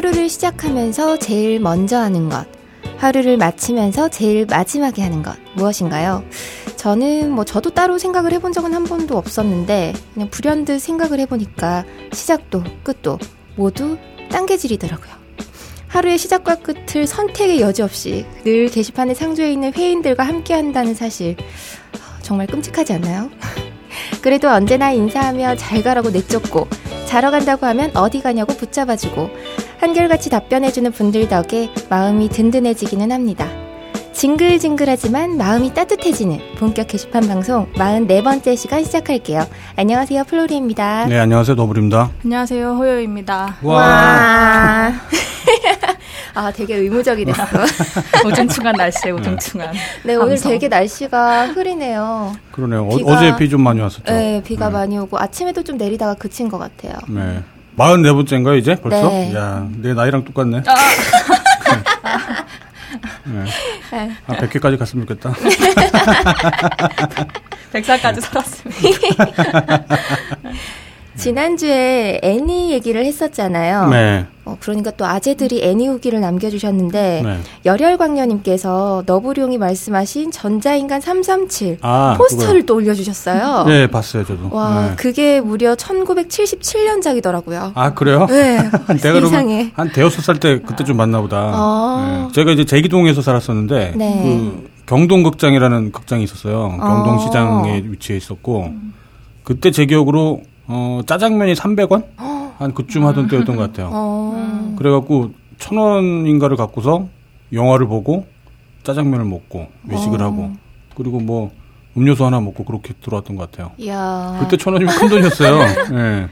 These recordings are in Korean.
하루를 시작하면서 제일 먼저 하는 것, 하루를 마치면서 제일 마지막에 하는 것, 무엇인가요? 저는 뭐 저도 따로 생각을 해본 적은 한 번도 없었는데, 그냥 불현듯 생각을 해보니까 시작도 끝도 모두 딴개질이더라고요. 하루의 시작과 끝을 선택의 여지 없이 늘 게시판에 상주해 있는 회인들과 함께 한다는 사실, 정말 끔찍하지 않나요? 그래도 언제나 인사하며 잘 가라고 내쫓고 자러 간다고 하면 어디 가냐고 붙잡아주고 한결같이 답변해주는 분들 덕에 마음이 든든해지기는 합니다. 징글징글하지만 마음이 따뜻해지는 본격 게시판 방송 44번째 시간 시작할게요. 안녕하세요. 플로리입니다. 네, 안녕하세요. 노블입니다. 안녕하세요. 호요입니다. 와. 와. 아, 되게 의무적이 됐어. 우중충한 날씨에 우중충한. 네, 오늘 되게 날씨가 흐리네요. 그러네요. 비가, 어제 비 좀 많이 왔었죠. 네, 비가 네. 많이 오고 아침에도 좀 내리다가 그친 것 같아요. 네. 44번째인가요, 이제? 벌써? 네. 야, 내 나이랑 똑같네. 아. 네. 네. 아, 100회까지 갔으면 좋겠다. 100살까지 살았으면. 지난주에 애니 얘기를 했었잖아요. 네. 어, 그러니까 또 아재들이 애니 후기를 남겨주셨는데 네. 열혈광녀님께서 너부룡이 말씀하신 전자인간 337 아, 포스터를 그거요. 또 올려주셨어요. 네, 봤어요 저도. 와, 네. 그게 무려 1977년작이더라고요. 아 그래요? 네. 내가 세상에 한 대여섯 살 때 그때 좀 봤나 보다. 아. 네. 제가 이제 제기동에서 살았었는데 네. 그 경동극장이라는 극장이 있었어요. 경동시장에 아. 위치해 있었고 그때 제 기억으로 어, 짜장면이 300원? 한 그쯤 하던 때였던 것 같아요. 어. 그래갖고 천 원인가를 갖고서 영화를 보고 짜장면을 먹고 외식을 어. 하고 그리고 뭐 음료수 하나 먹고 그렇게 들어왔던 것 같아요. 이야. 그때 천 원이면 큰 돈이었어요. 예. 네.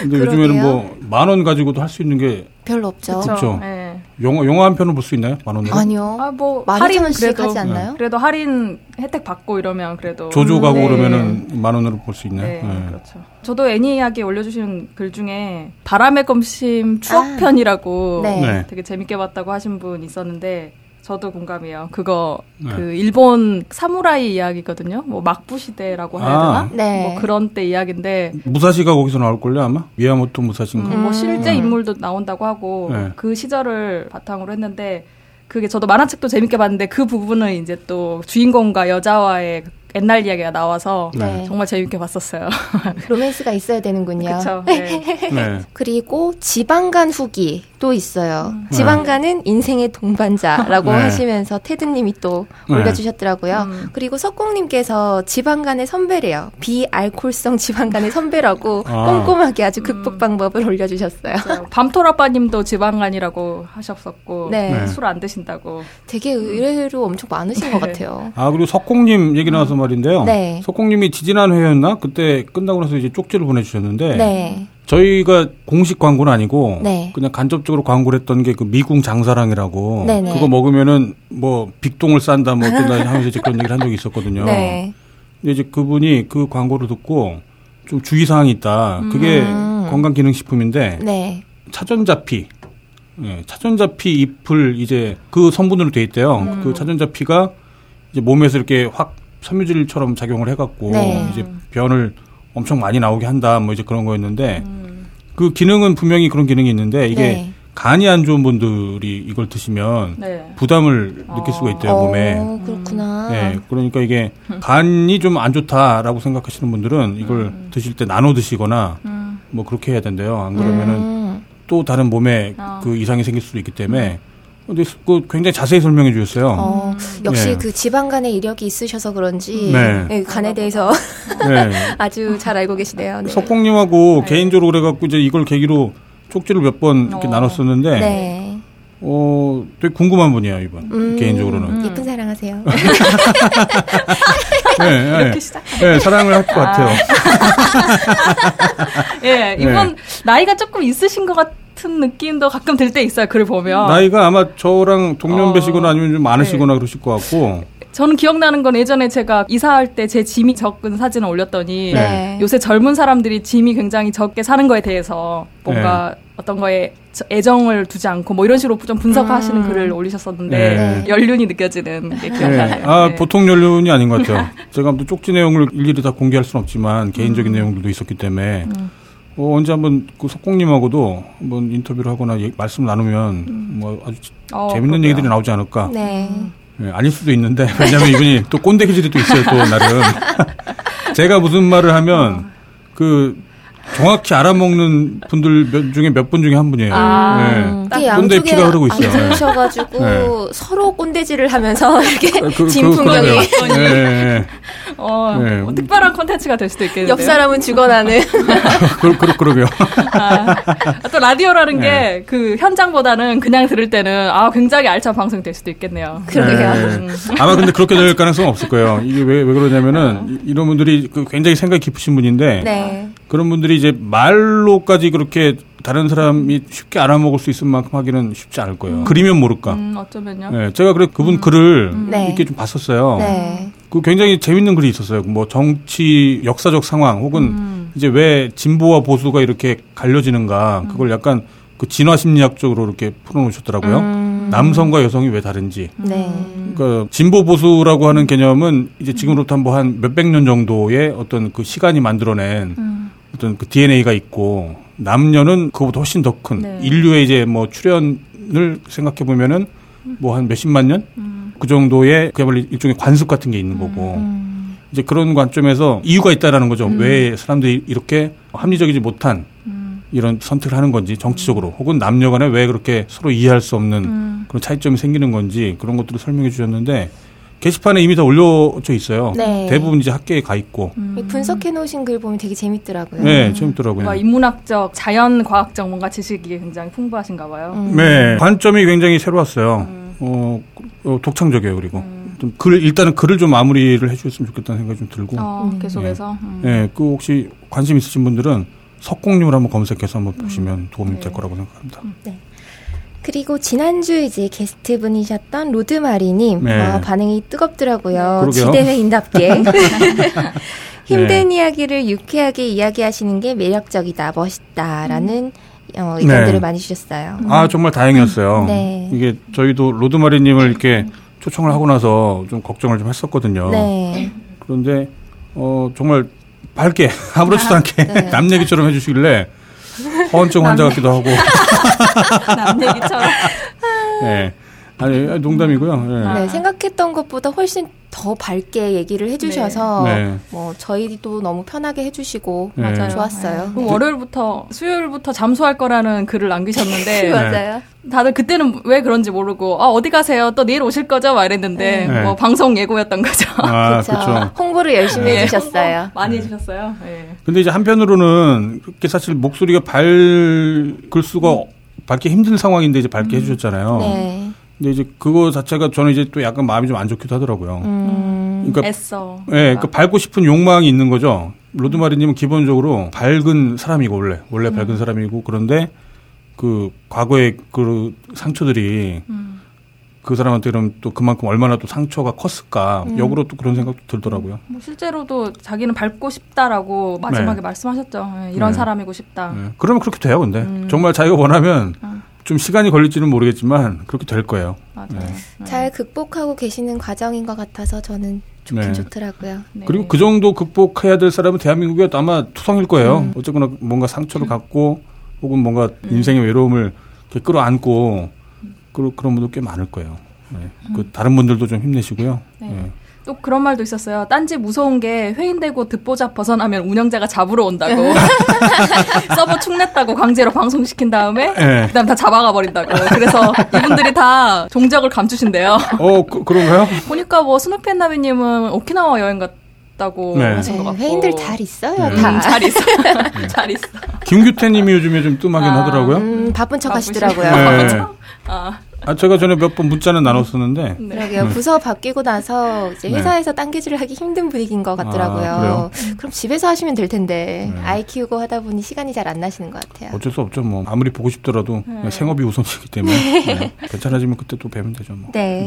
근데 그러게요. 요즘에는 뭐 만 원 가지고도 할 수 있는 게 별로 없죠. 그렇죠. 네. 영화 영화 한 편을 볼 수 있나요? 만 원으로? 아니요. 아, 뭐 할인은 그래도 하지 않나요? 네. 그래도 할인 혜택 받고 이러면 그래도 조조 가고 네. 그러면은 만 원으로 볼 수 있나요? 네, 네, 그렇죠. 저도 애니 이야기 올려주신 글 중에 바람의 검심 추억편이라고 아, 네. 되게 재밌게 봤다고 하신 분 있었는데 저도 공감해요. 그거 네. 그 일본 사무라이 이야기거든요. 뭐 막부 시대라고 해야 되나? 아. 네. 뭐 그런 때 이야기인데 무사시가 거기서 나올 걸요 아마 미야모토 무사시인가. 음, 뭐 실제 음. 인물도 나온다고 하고 네. 그 시절을 바탕으로 했는데 그게 저도 만화책도 재밌게 봤는데 그 부분은 이제 또 주인공과 여자와의 옛날 이야기가 나와서 네. 정말 재밌게 봤었어요. 로맨스가 있어야 되는군요. 그렇죠. 네. 네. 그리고 지방간 후기 또 있어요. 음. 지방간은 인생의 동반자라고 네. 하시면서 테드님이 또 네. 올려주셨더라고요. 음. 그리고 석공님께서 지방간의 선배래요. 비알콜성 지방간의 선배라고 아. 꼼꼼하게 아주 극복 음. 방법을 올려주셨어요. 밤토라빠님도 지방간이라고 하셨었고 네. 술안 드신다고. 되게 의외로 엄청 많으신 것 네. 같아요. 아 그리고 석공님 얘기 나와서 말인데요. 네. 석공님이 지지난 회였나 그때 끝나고 나서 이제 쪽지를 보내주셨는데 네. 저희가 공식 광고는 아니고 네. 그냥 간접적으로 광고를 했던 게 그 미궁 장사랑이라고 네네. 그거 먹으면은 뭐 빅동을 싼다 뭐 어떤 하면서 이제 그런 얘기를 한 적이 있었거든요. 네. 근데 이제 그분이 그 광고를 듣고 좀 주의 사항이 있다. 그게 음. 건강 기능 식품인데 네. 차전자피 예, 차전자피 잎을 이제 그 성분으로 돼 있대요. 음. 그 차전자피가 이제 몸에서 이렇게 확 섬유질처럼 작용을 해갖고 네. 이제 변을 엄청 많이 나오게 한다 뭐 이제 그런 거였는데 음. 그 기능은 분명히 그런 기능이 있는데 이게 네. 간이 안 좋은 분들이 이걸 드시면 네. 부담을 느낄 수가 있대요 어, 몸에. 어, 그렇구나. 네, 그러니까 이게 간이 좀 안 좋다라고 생각하시는 분들은 이걸 음. 드실 때 나눠 드시거나 음. 뭐 그렇게 해야 된대요. 안 그러면은 음. 또 다른 몸에 어. 그 이상이 생길 수도 있기 때문에 근데 그 굉장히 자세히 설명해 주셨어요. 어, 역시 네. 그 지방 간의 이력이 있으셔서 그런지 네. 네, 간에 대해서 네. 아주 잘 알고 계시네요. 네. 석공님하고 네. 개인적으로 그래갖고 이제 이걸 계기로 쪽지를 몇 번 이렇게 어. 나눴었는데 네. 어, 되게 궁금한 분이에요, 이분. 음, 개인적으로는. 음. 예쁜 사랑하세요. 네, 네, 이렇게 시작. 네, 사랑을 할 것 같아요. 예, 이분 나이가 조금 있으신 것 같아요. 같은 느낌도 가끔 들 때 있어요. 글을 보면. 나이가 아마 저랑 동년배시거나 어, 아니면 좀 많으시거나 네. 그러실 것 같고. 저는 기억나는 건 예전에 제가 이사할 때 제 짐이 적은 사진을 올렸더니 네. 요새 젊은 사람들이 짐이 굉장히 적게 사는 거에 대해서 뭔가 네. 어떤 거에 애정을 두지 않고 뭐 이런 식으로 좀 분석하시는 음. 글을 올리셨었는데 네. 연륜이 느껴지는 게 기억나요. 네. 아 네. 보통 연륜이 아닌 것 같아요. 제가 또 쪽지 내용을 일일이 다 공개할 수는 없지만 개인적인 음. 내용들도 있었기 때문에 음. 어, 언제 한번 그 석공님하고도 한번 인터뷰를 하거나 예, 말씀 나누면 음. 뭐 아주 어, 재밌는 그렇구요. 얘기들이 나오지 않을까. 네. 네. 아닐 수도 있는데 왜냐하면 이분이 또 꼰대 기질이 또 있어요 또 나름. 제가 무슨 말을 하면 어. 그 정확히 알아먹는 분들 중에 몇 분 중에 한 분이에요. 아, 네. 꼰대 피가 흐르고 있어요. 앉으셔가지고 네. 서로 꼰대질을 하면서 이렇게 그, 그, 진풍경이. 그, 네. 어, 네. 뭐 특별한 콘텐츠가 될 수도 있겠는데요. 옆 사람은 죽어나는. 그, 그, 그러게요. 아, 또 라디오라는 네. 게그 현장보다는 그냥 들을 때는 아 굉장히 알찬 방송이 될 수도 있겠네요. 그러게요. 네. 음. 아마 근데 그렇게 될 가능성은 없을 거예요. 이게 왜, 왜 그러냐면은 어. 이런 분들이 그 굉장히 생각이 깊으신 분인데 네. 그런 분들이 이제 말로까지 그렇게 다른 사람이 쉽게 알아먹을 수 있을 만큼 하기는 쉽지 않을 거예요. 음. 그리면 모를까. 음, 어쩌면요. 네, 제가 그래 그분 음. 글을 음. 네. 이렇게 좀 봤었어요. 네. 그 굉장히 재밌는 글이 있었어요. 뭐 정치 역사적 상황 혹은 음. 이제 왜 진보와 보수가 이렇게 갈려지는가 그걸 약간 그 진화 심리학적으로 이렇게 풀어놓으셨더라고요. 음. 남성과 여성이 왜 다른지. 네. 그러니까 진보 보수라고 하는 개념은 이제 지금으로부터 뭐 한 몇백 년 정도의 어떤 그 시간이 만들어낸 음. 어떤 그 DNA가 있고 남녀는 그보다 훨씬 더큰 네. 인류의 이제 뭐 출현을 생각해 보면은 뭐 한 몇십만 년? 음. 그 정도의 그야말로 일종의 관습 같은 게 있는 거고. 음. 이제 그런 관점에서 이유가 있다라는 거죠. 음. 왜 사람들이 이렇게 합리적이지 못한 음. 이런 선택을 하는 건지 정치적으로 혹은 남녀 간에 왜 그렇게 서로 이해할 수 없는 음. 그런 차이점이 생기는 건지 그런 것들을 설명해 주셨는데 게시판에 이미 다 올려져 있어요. 네. 대부분 이제 학계에 가 있고. 음. 분석해 놓으신 글 보면 되게 재밌더라고요. 네, 재밌더라고요. 뭐 인문학적, 자연과학적 뭔가 지식이 굉장히 풍부하신가 봐요. 음. 네, 관점이 굉장히 새로웠어요. 음. 어, 어, 독창적이에요, 그리고. 음. 좀 글, 일단은 글을 좀 마무리를 해주셨으면 좋겠다는 생각이 좀 들고. 어, 계속해서. 네. 네, 그 혹시 관심 있으신 분들은 석공님을 한번 검색해서 한번 보시면 도움이 네. 될 거라고 생각합니다. 네. 그리고 지난주 이제 게스트 분이셨던 로드마리님 네. 어, 반응이 뜨겁더라고요. 그러게요. 지대회인답게. 힘든 네. 이야기를 유쾌하게 이야기하시는 게 매력적이다, 멋있다라는 어, 의견들을 네. 많이 주셨어요. 아 정말 다행이었어요. 네. 이게 저희도 로드마리님을 이렇게 초청을 하고 나서 좀 걱정을 좀 했었거든요. 네. 그런데 어 정말 밝게 아무렇지도 않게 네. 남 얘기처럼 해주시길래 허언증 환자 같기도 하고. 남 얘기처럼. 네. 아니 농담이고요. 네. 네. 생각했던 것보다 훨씬 더 밝게 얘기를 해주셔서 네. 네. 뭐 저희도 너무 편하게 해주시고 네. 맞아요. 좋았어요. 네. 월요일부터 수요일부터 잠수할 거라는 글을 남기셨는데 맞아요. 다들 그때는 왜 그런지 모르고 아 어디 가세요? 또 내일 오실 거죠? 막 이랬는데 네. 뭐 방송 예고였던 거죠. 아, 그렇죠. 홍보를 열심히 해주셨어요. 많이 해주셨어요. 네. 근데 이제 한편으로는 그렇게 사실 목소리가 밝을 수가 밝기 힘든 상황인데 이제 밝게 음. 해주셨잖아요. 네. 근데 이제 그거 자체가 저는 이제 또 약간 마음이 좀 안 좋기도 하더라고요. 음, 그러니까 애써. 예, 네, 그러니까 밟고 싶은 욕망이 있는 거죠. 로드마리님은 기본적으로 밝은 사람이고 원래 원래 음. 밝은 사람이고 그런데 그 과거의 그 상처들이 음. 그 사람한테 그럼 또 그만큼 얼마나 또 상처가 컸을까 음. 역으로 또 그런 생각도 들더라고요. 뭐 실제로도 자기는 밟고 싶다라고 마지막에 네. 말씀하셨죠. 네, 이런 네. 사람이고 싶다. 네. 그러면 그렇게 돼요, 근데 음. 정말 자기가 원하면 어. 좀 시간이 걸릴지는 모르겠지만 그렇게 될 거예요. 맞아요. 네. 네. 잘 극복하고 계시는 과정인 것 같아서 저는 좋긴 네. 좋더라고요. 네. 그리고 그 정도 극복해야 될 사람은 대한민국에 아마 투성일 거예요. 음. 어쨌거나 뭔가 상처를 음. 갖고 혹은 뭔가 음. 인생의 외로움을 이렇게 끌어안고 그, 그런 분들 꽤 많을 거예요. 네. 그 음. 다른 분들도 좀 힘내시고요. 네. 네. 또 그런 말도 있었어요. 딴지 무서운 게 회인되고 듣보잡 벗어나면 운영자가 잡으러 온다고. 서버 축냈다고 강제로 방송시킨 다음에 네. 그다음 다 잡아가 버린다고. 그래서 이분들이 다 종적을 감추신대요. 어 그, 런가요 보니까 뭐 스누피 앤나비님은 오키나와 여행 갔 다고 네. 하신 것 같고 회인들 잘 있어요. 네. 다. 음, 잘 있어. 잘 있어. 김규태님이 요즘에 좀 뜸하긴 아, 하더라고요. 음, 바쁜 척 하시더라고요. 네. 아. 아, 제가 전에 몇 번 문자는 나눴었는데. 네. 그러게요. 네. 부서 바뀌고 나서 이제 네. 회사에서 딴개질을 하기 힘든 분위기인 것 같더라고요. 아, 그럼 집에서 하시면 될 텐데 네. 아이 키우고 하다 보니 시간이 잘 안 나시는 것 같아요. 어쩔 수 없죠. 뭐 아무리 보고 싶더라도 네. 생업이 우선이기 때문에 네. 괜찮아지면 그때 또 뵈면 되죠. 뭐. 네.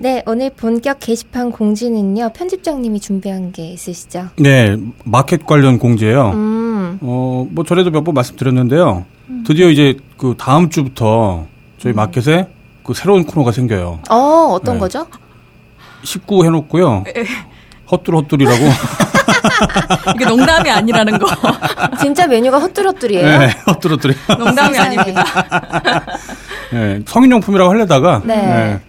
네, 오늘 본격 게시판 공지는요, 편집장님이 준비한 게 있으시죠? 네, 마켓 관련 공지예요. 음. 어, 뭐 전에도 몇 번 말씀드렸는데요. 음. 드디어 이제 그 다음 주부터 저희 음. 마켓에 그 새로운 코너가 생겨요. 어, 어떤 네. 거죠? 19 해놓고요. 헛둘 헛둘이라고. 이게 농담이 아니라는 거. 진짜 메뉴가 헛뚜러뚜리예요. 네, 헛뚜러뚜리. 농담이 아닙니다. 네, 성인용품이라고 하려다가 네. 네.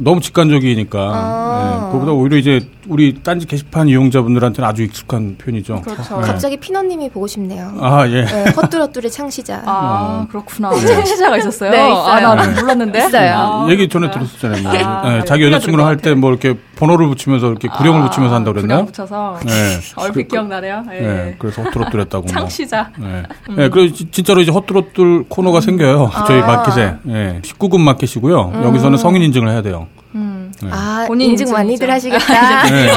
너무 직관적이니까. 아. 네, 그보다 오히려 이제 우리 딴지 게시판 이용자분들한테는 아주 익숙한 표현이죠. 그렇죠. 네. 갑자기 피너님이 보고 싶네요. 아 예. 네, 헛뚜러뚜의 창시자. 아 어. 그렇구나. 네. 창시자가 있었어요. 네, 있어요. 아, 나 몰랐는데. 있어요. 아, 얘기 전에 들었었잖아요. 뭐. 아, 자기 여자친구랑 할 때 뭐 이렇게 번호를 붙이면서 이렇게 구령을 아, 붙이면서 한다 그랬나요? 붙여서. 네. 얼핏 기억나네요. 예. 네. 그래서 헛뚜러뚜랬다고. 창시자. 네. 음. 네. 그래서 진짜로 이제 헛뚜러뚜 코너가 음. 생겨요. 저희 마켓에. 네. 19금 마켓이고요. 음. 여기서는 성인 인증을 해야 돼요. 음. 네. 아, 본인 인증 많이들 하시겠다. 네.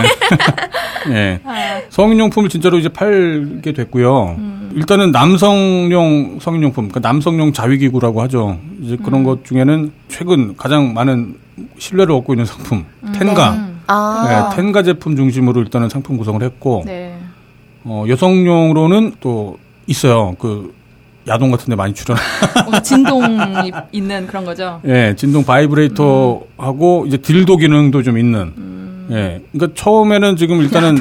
네. 성인용품을 진짜로 이제 팔게 됐고요. 음. 일단은 남성용 성인용품, 그러니까 남성용 자위기구라고 하죠. 이제 그런 음. 것 중에는 최근 가장 많은 신뢰를 얻고 있는 상품, 음. 텐가. 네. 아. 네, 텐가 제품 중심으로 일단은 상품 구성을 했고, 네. 어, 여성용으로는 또 있어요. 그 야동 같은 데 많이 출연. 어, 진동이 있는 그런 거죠? 예, 진동 바이브레이터하고 음. 이제 딜도 기능도 좀 있는. 음. 예. 그러니까 처음에는 지금 일단은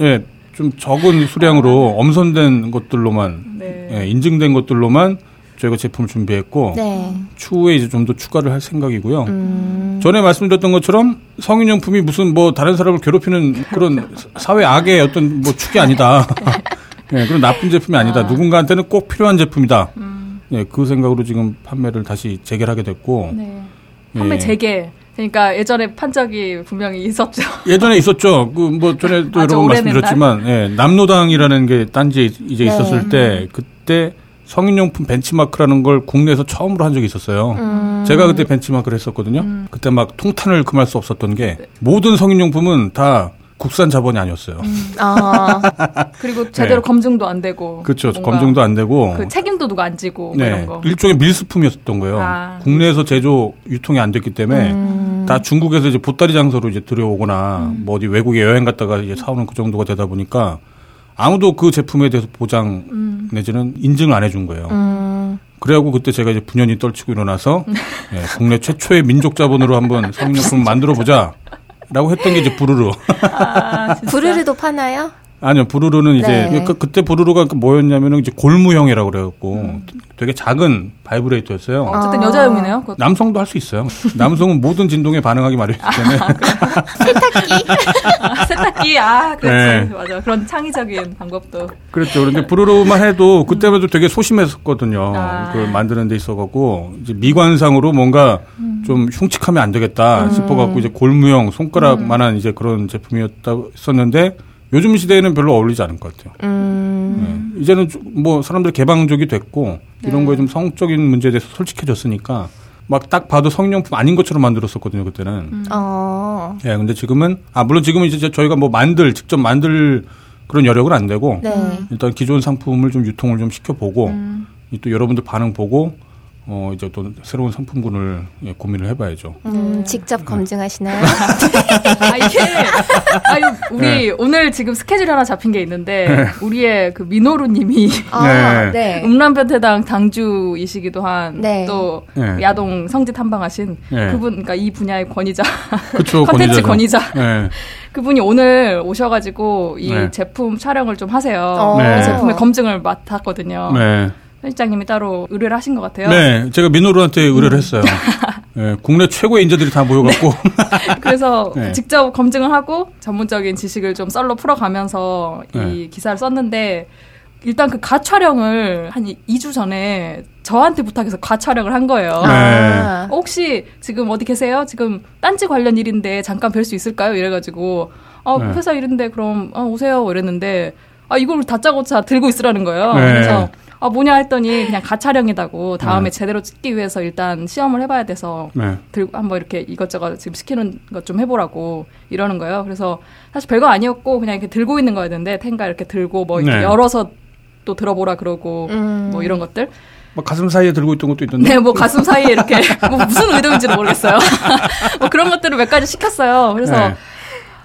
예, 좀 적은 수량으로 아. 엄선된 것들로만 네. 예, 인증된 것들로만 저희가 제품을 준비했고 네. 추후에 이제 좀 더 추가를 할 생각이고요. 음. 전에 말씀드렸던 것처럼 성인용품이 무슨 뭐 다른 사람을 괴롭히는 그런 사회 악의 어떤 뭐 축이 아니다. 네, 그런 나쁜 제품이 아니다. 아. 누군가한테는 꼭 필요한 제품이다. 음. 네, 그 생각으로 지금 판매를 다시 재개하게 됐고. 네. 판매 예. 재개. 그러니까 예전에 판 적이 분명히 있었죠. 예전에 있었죠. 그 뭐 전에도 여러 번 말씀드렸지만, 예, 남노당이라는 게 딴지에 이제 네. 있었을 때 그때 성인용품 벤치마크라는 걸 국내에서 처음으로 한 적이 있었어요. 음. 제가 그때 벤치마크를 했었거든요. 음. 그때 막 통탄을 금할 수 없었던 게 네. 모든 성인용품은 다 국산 자본이 아니었어요. 음. 아. 그리고 제대로 네. 검증도 안 되고. 그렇죠. 검증도 안 되고. 그 책임도 누가 안 지고 뭐 네. 이런 거. 일종의 밀수품이었던 거예요. 아. 국내에서 제조 유통이 안 됐기 때문에 음. 다 중국에서 이제 보따리 장소로 이제 들여오거나 음. 뭐 어디 외국에 여행 갔다가 이제 사오는 그 정도가 되다 보니까 아무도 그 제품에 대해서 보장 음. 내지는 인증을 안 해준 거예요. 음. 그래갖고 그때 제가 이제 분연히 떨치고 일어나서 네, 국내 최초의 민족 자본으로 한번 성인용품 만들어 보자. 라고 했던 게 이제 부르르. 아, 부르르도 파나요? 아니요, 부르르는 이제 네. 그, 그때 부르르가 그 뭐였냐면은 이제 골무형이라고 그래갖고 음. 되게 작은 바이브레이터였어요. 어, 어쨌든 아. 여자용이네요. 그것도. 남성도 할 수 있어요. 남성은 모든 진동에 반응하기 마련이기 때문에. 아, 세탁기. 아, 세탁기. 아, 그렇지. 네. 맞아. 그런 창의적인 방법도. 그렇죠. 그런데 부르르만 해도 그때만 해도 되게 소심했었거든요. 아. 그걸 만드는 데 있어갖고 이제 미관상으로 뭔가 음. 좀 흉측하면 안 되겠다 음. 싶어갖고 이제 골무형 손가락만한 음. 이제 그런 제품이었다 했었는데 요즘 시대에는 별로 어울리지 않을 것 같아요. 음. 네. 이제는 뭐 사람들 개방적이 됐고 이런 네. 거에 좀 성적인 문제에 대해서 솔직해졌으니까 막 딱 봐도 성인용품 아닌 것처럼 만들었었거든요 그때는. 음. 어. 예, 근데 지금은 아 물론 지금은 이제 저희가 뭐 만들 직접 만들 그런 여력은 안 되고 네. 일단 기존 상품을 좀 유통을 좀 시켜보고 음. 또 여러분들 반응 보고 어 이제 또 새로운 상품군을 예, 고민을 해봐야죠. 음, 네. 직접 검증하시나요? 아 이게 아유 우리 네. 오늘 지금 스케줄 하나 잡힌 게 있는데 네. 우리의 그 민호루님이 아, 네. 음란변태당 당주이시기도 한또 네. 야동 성지 탐방하신 그분 그러니까 이 분야의 권위자, 컨텐츠 권위자. 그분이 오늘 오셔가지고 이 제품 촬영을 좀 하세요. 어. 제품의 검증을 맡았거든요. 편집장님이 따로 의뢰를 하신 것 같아요. 네, 제가 민호루한테 의뢰를 음. 했어요. 네, 국내 최고의 인재들이 다 모여갖고. 그래서 네. 직접 검증을 하고 전문적인 지식을 좀 썰로 풀어가면서 이 네. 기사를 썼는데 일단 그 가 촬영을 한 2주 전에 저한테 부탁해서 가 촬영을 한 거예요. 네. 아. 혹시 지금 어디 계세요? 지금 딴지 관련 일인데 잠깐 뵐 수 있을까요? 이래가지고 어, 네. 회사 일인데 그럼 어, 오세요. 이랬는데 아 이걸 다짜고짜 들고 있으라는 거예요. 네. 그래서 아 뭐냐 했더니 그냥 가촬영이다고 다음에 네. 제대로 찍기 위해서 일단 시험을 해봐야 돼서 네. 들고 한번 이렇게 이것저것 지금 시키는 것 좀 해보라고 이러는 거예요. 그래서 사실 별거 아니었고 그냥 이렇게 들고 있는 거였는데 텐가 이렇게 들고 뭐 이렇게 네. 열어서 또 들어보라 그러고 음. 뭐 이런 것들. 뭐 가슴 사이에 들고 있던 것도 있던데. 네, 뭐 가슴 사이에 이렇게 뭐 무슨 의도인지는 모르겠어요. 뭐 그런 것들을 몇 가지 시켰어요. 그래서 네.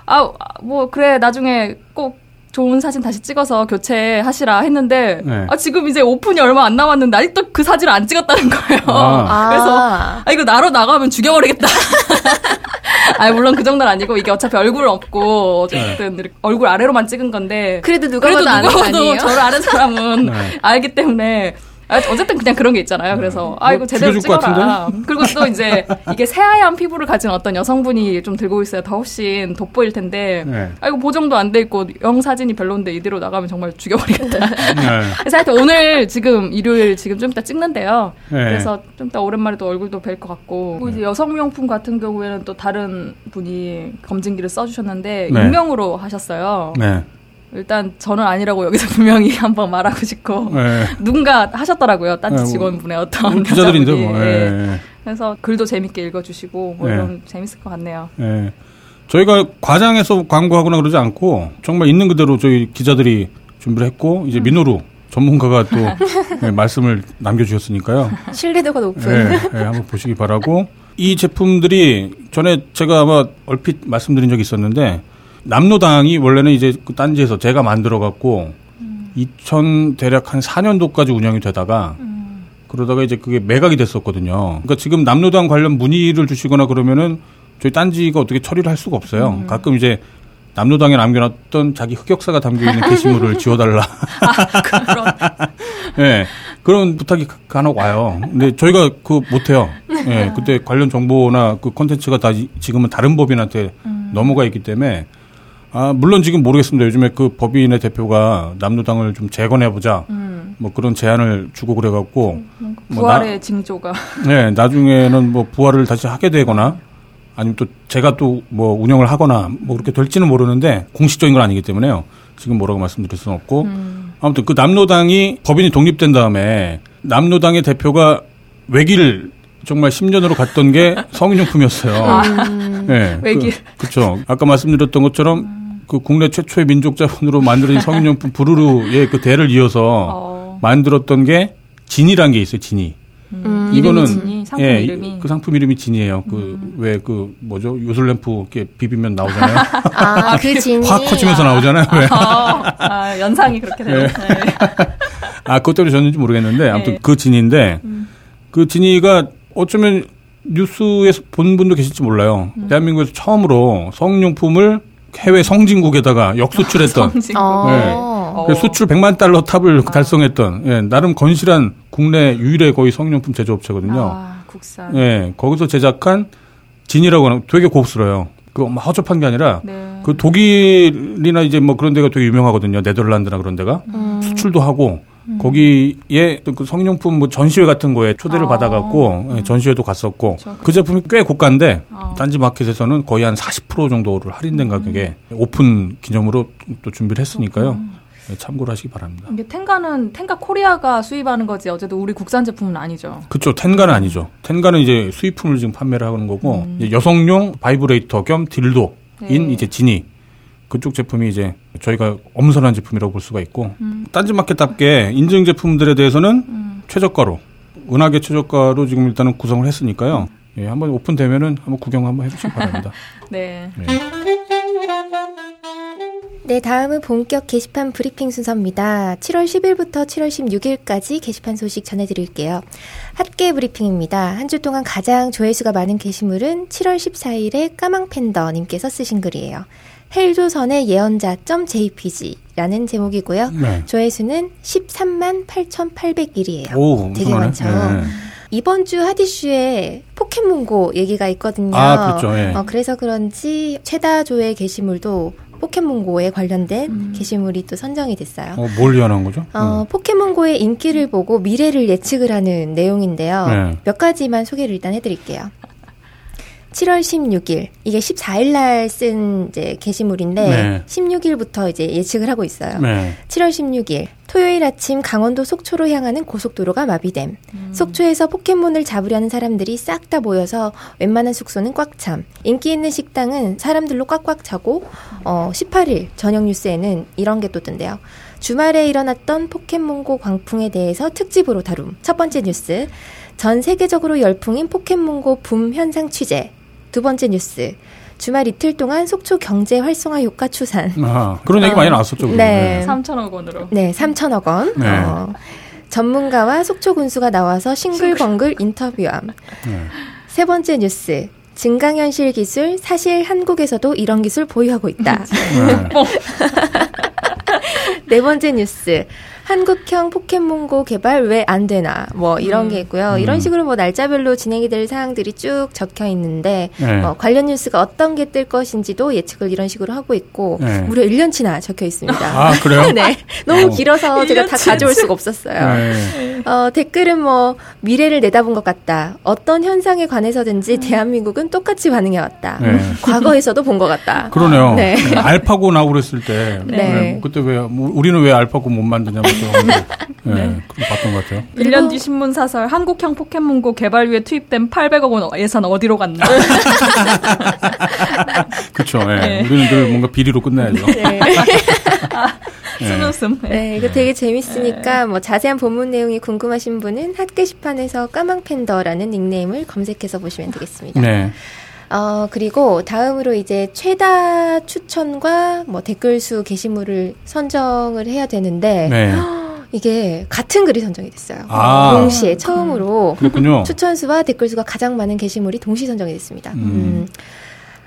아, 뭐 그래 나중에 꼭 좋은 사진 다시 찍어서 교체하시라 했는데 네. 아 지금 이제 오픈이 얼마 안 남았는데 아직도 그 사진을 안 찍었다는 거예요. 아. 그래서 아 이거 나로 나가면 죽여버리겠다. 아 물론 그 정도는 아니고 이게 어차피 얼굴 없고 어쨌든 네. 얼굴 아래로만 찍은 건데 그래도 누가 그래도 누가 봐도 저를 아는 사람은 네. 알기 때문에 아, 어쨌든 그냥 그런 게 있잖아요. 그래서 아 이거 제대로 찍어라. 그리고 또 이제 이게 새하얀 피부를 가진 어떤 여성분이 좀 들고 있어야 더 훨씬 돋보일 텐데 네. 아 이거 보정도 안 돼 있고 영 사진이 별론데 이대로 나가면 정말 죽여버리겠다. 네. 그래서 하여튼 오늘 지금 일요일 지금 좀 이따 찍는데요. 네. 그래서 좀 이따 오랜만에 또 얼굴도 뵐 것 같고 뭐 이제 여성 용품 같은 경우에는 또 다른 분이 검증기를 써주셨는데 네. 익명으로 하셨어요. 네. 일단 저는 아니라고 여기서 분명히 한번 말하고 싶고 네. 누군가 하셨더라고요. 딴지 네, 뭐 직원분의 어떤 뭐 기자들인데 뭐. 네. 네. 그래서 글도 재밌게 읽어주시고 뭐 네. 이런 재밌을 것 같네요. 네. 저희가 과장해서 광고하거나 그러지 않고 정말 있는 그대로 저희 기자들이 준비를 했고 이제 음. 민호루 전문가가 또 네, 말씀을 남겨주셨으니까요. 신뢰도가 높은. 네, 네, 한번 보시기 바라고 이 제품들이 전에 제가 아마 얼핏 말씀드린 적이 있었는데 남로당이 원래는 이제 그 딴지에서 제가 만들어 갖고 음. 2000 대략 한 4년도까지 운영이 되다가 음. 그러다가 이제 그게 매각이 됐었거든요. 그러니까 지금 남로당 관련 문의를 주시거나 그러면은 저희 딴지가 어떻게 처리를 할 수가 없어요. 음. 가끔 이제 남로당에 남겨놨던 자기 흑역사가 담겨 있는 게시물을 지워달라. 아, 그런. 네, 그런 부탁이 간혹 와요. 근데 저희가 그 못해요. 네, 그때 관련 정보나 그 콘텐츠가 다 지금은 다른 법인한테 음. 넘어가 있기 때문에 아, 물론 지금 모르겠습니다. 요즘에 그 법인의 대표가 남노당을 좀 재건해보자. 음. 뭐 그런 제안을 주고 그래갖고. 음, 뭐 부활의 뭐 나, 징조가. 네, 나중에는 뭐 부활을 다시 하게 되거나 아니면 또 제가 또 뭐 운영을 하거나 뭐 그렇게 될지는 모르는데 공식적인 건 아니기 때문에요. 지금 뭐라고 말씀드릴 수는 없고. 음. 아무튼 그 남노당이 법인이 독립된 다음에 남노당의 대표가 외길 정말 10년으로 갔던 게 성인용품이었어요. 아, 네, 외길. 그, 그쵸. 아까 말씀드렸던 것처럼 그 국내 최초의 민족 자본으로 만들어진 성인용품 부르르의 그 대를 이어서 어. 만들었던 게 진이란 게 있어요. 진이. 음, 이거는 진이? 상품 예, 이름이 그 상품 이름이 진이에요. 그 왜그 음. 그 뭐죠 요술 램프 이렇게 비비면 나오잖아요. 아, 그 진이 확 커지면서 나오잖아요. 아, 아, 아, 연상이 그렇게 되요 네. 네. 아 그것 때문에 졌는지 모르겠는데 아무튼 네. 그 진인데 음. 그 진이가 어쩌면 뉴스에서 본 분도 계실지 몰라요. 음. 대한민국에서 처음으로 성용품을 해외 성진국에다가 역수출했던 성진국. 아. 네. 수출 100만 달러 탑을 아. 달성했던 예, 나름 건실한 국내 유일의 거의 성인용품 제조업체거든요. 아, 국산. 예, 거기서 제작한 진이라고 하는 되게 고급스러워요. 그 허접한 게 아니라 네. 그 독일이나 이제 뭐 그런 데가 되게 유명하거든요. 네덜란드나 그런 데가 음. 수출도 하고 음. 거기에 그 성인용품 뭐 전시회 같은 거에 초대를 아. 받아갖고 음. 전시회도 갔었고 그렇죠. 그 제품이 꽤 고가인데 아. 딴지 마켓에서는 거의 한 40% 정도를 할인된 음. 가격에 오픈 기념으로 또 준비를 했으니까요. 네, 참고를 하시기 바랍니다. 이게 텐가는 텐가 코리아가 수입하는 거지 어제도 우리 국산 제품은 아니죠. 그렇죠. 텐가는 아니죠. 텐가는 이제 수입품을 지금 판매를 하는 거고 음. 여성용 바이브레이터 겸 딜도인 네. 이제 지니 그쪽 제품이 이제 저희가 엄선한 제품이라고 볼 수가 있고 음. 딴지마켓답게 인증 제품들에 대해서는 음. 최저가로 은하계 최저가로 지금 일단은 구성을 했으니까요. 예, 한번 오픈되면은 한번 구경 한번 해보시기 바랍니다. 네. 네. 네, 다음은 본격 게시판 브리핑 순서입니다. 7월 10일부터 7월 16일까지 게시판 소식 전해드릴게요. 핫게 브리핑입니다. 한 주 동안 가장 조회수가 많은 게시물은 7월 14일에 까망팬더님께서 쓰신 글이에요. 헬조선의 예언자.jpg라는 제목이고요. 네. 조회수는 13만 8,801이에요. 오, 되게 많죠. 네. 이번 주 하디슈에 포켓몬고 얘기가 있거든요. 아, 그렇죠. 예. 어, 그래서 그런지 최다 조회 게시물도 포켓몬고에 관련된 음. 게시물이 또 선정이 됐어요. 어, 뭘 예언한 거죠? 어, 음. 포켓몬고의 인기를 보고 미래를 예측을 하는 내용인데요. 네. 몇 가지만 소개를 일단 해드릴게요. 7월 16일 이게 14일 날 쓴 이제 게시물인데 네. 16일부터 이제 예측을 하고 있어요. 네. 7월 16일 토요일 아침 강원도 속초로 향하는 고속도로가 마비됨. 음. 속초에서 포켓몬을 잡으려는 사람들이 싹 다 모여서 웬만한 숙소는 꽉 참. 인기 있는 식당은 사람들로 꽉꽉 차고 어 18일 저녁 뉴스에는 이런 게 또 뜬대요. 주말에 일어났던 포켓몬고 광풍에 대해서 특집으로 다룸. 첫 번째 뉴스. 전 세계적으로 열풍인 포켓몬고 붐 현상 취재. 두 번째 뉴스. 주말 이틀 동안 속초 경제 활성화 효과 추산. 아, 그런 얘기 어, 많이 나왔었죠. 네. 3천억 원으로. 네, 3천억 원. 네. 어, 전문가와 속초 군수가 나와서 싱글벙글 인터뷰함. 네. 세 번째 뉴스. 증강현실 기술 사실 한국에서도 이런 기술 보유하고 있다. 네 번째 뉴스. 한국형 포켓몬고 개발 왜 안 되나 뭐 이런 음. 게 있고요. 음. 이런 식으로 뭐 날짜별로 진행이 될 사항들이 쭉 적혀 있는데 네. 뭐 관련 뉴스가 어떤 게 뜰 것인지도 예측을 이런 식으로 하고 있고 네. 무려 1년치나 적혀 있습니다. 아 그래요? 네, 너무 어. 길어서 제가 다 가져올 수가 없었어요. 네. 어, 댓글은 뭐 미래를 내다본 것 같다. 어떤 현상에 관해서든지 음. 대한민국은 똑같이 반응해 왔다. 네. 과거에서도 본 것 같다. 그러네요. 네. 알파고 나오고 그랬을 때 네. 그때 왜뭐 우리는 왜 알파고 못 만드냐고 네. 네. 봤던 것 같아요. 1년 뒤 신문 사설 한국형 포켓몬고 개발 위해 투입된 800억 원 예산 어디로 갔나? 그렇죠. 네. 네. 우리는 늘 뭔가 비리로 끝내야죠. 네. 아, 숨웃음. 네. 네, 이거 되게 재밌으니까 뭐 자세한 본문 내용이 궁금하신 분은 핫 게시판에서 까망팬더라는 닉네임을 검색해서 보시면 되겠습니다. 네. 어, 그리고 다음으로 이제 최다 추천과 뭐 댓글 수 게시물을 선정을 해야 되는데 네. 이게 같은 글이 선정이 됐어요. 아, 동시에 처음으로 그렇군요. 추천 수와 댓글 수가 가장 많은 게시물이 동시 선정이 됐습니다. 음. 음.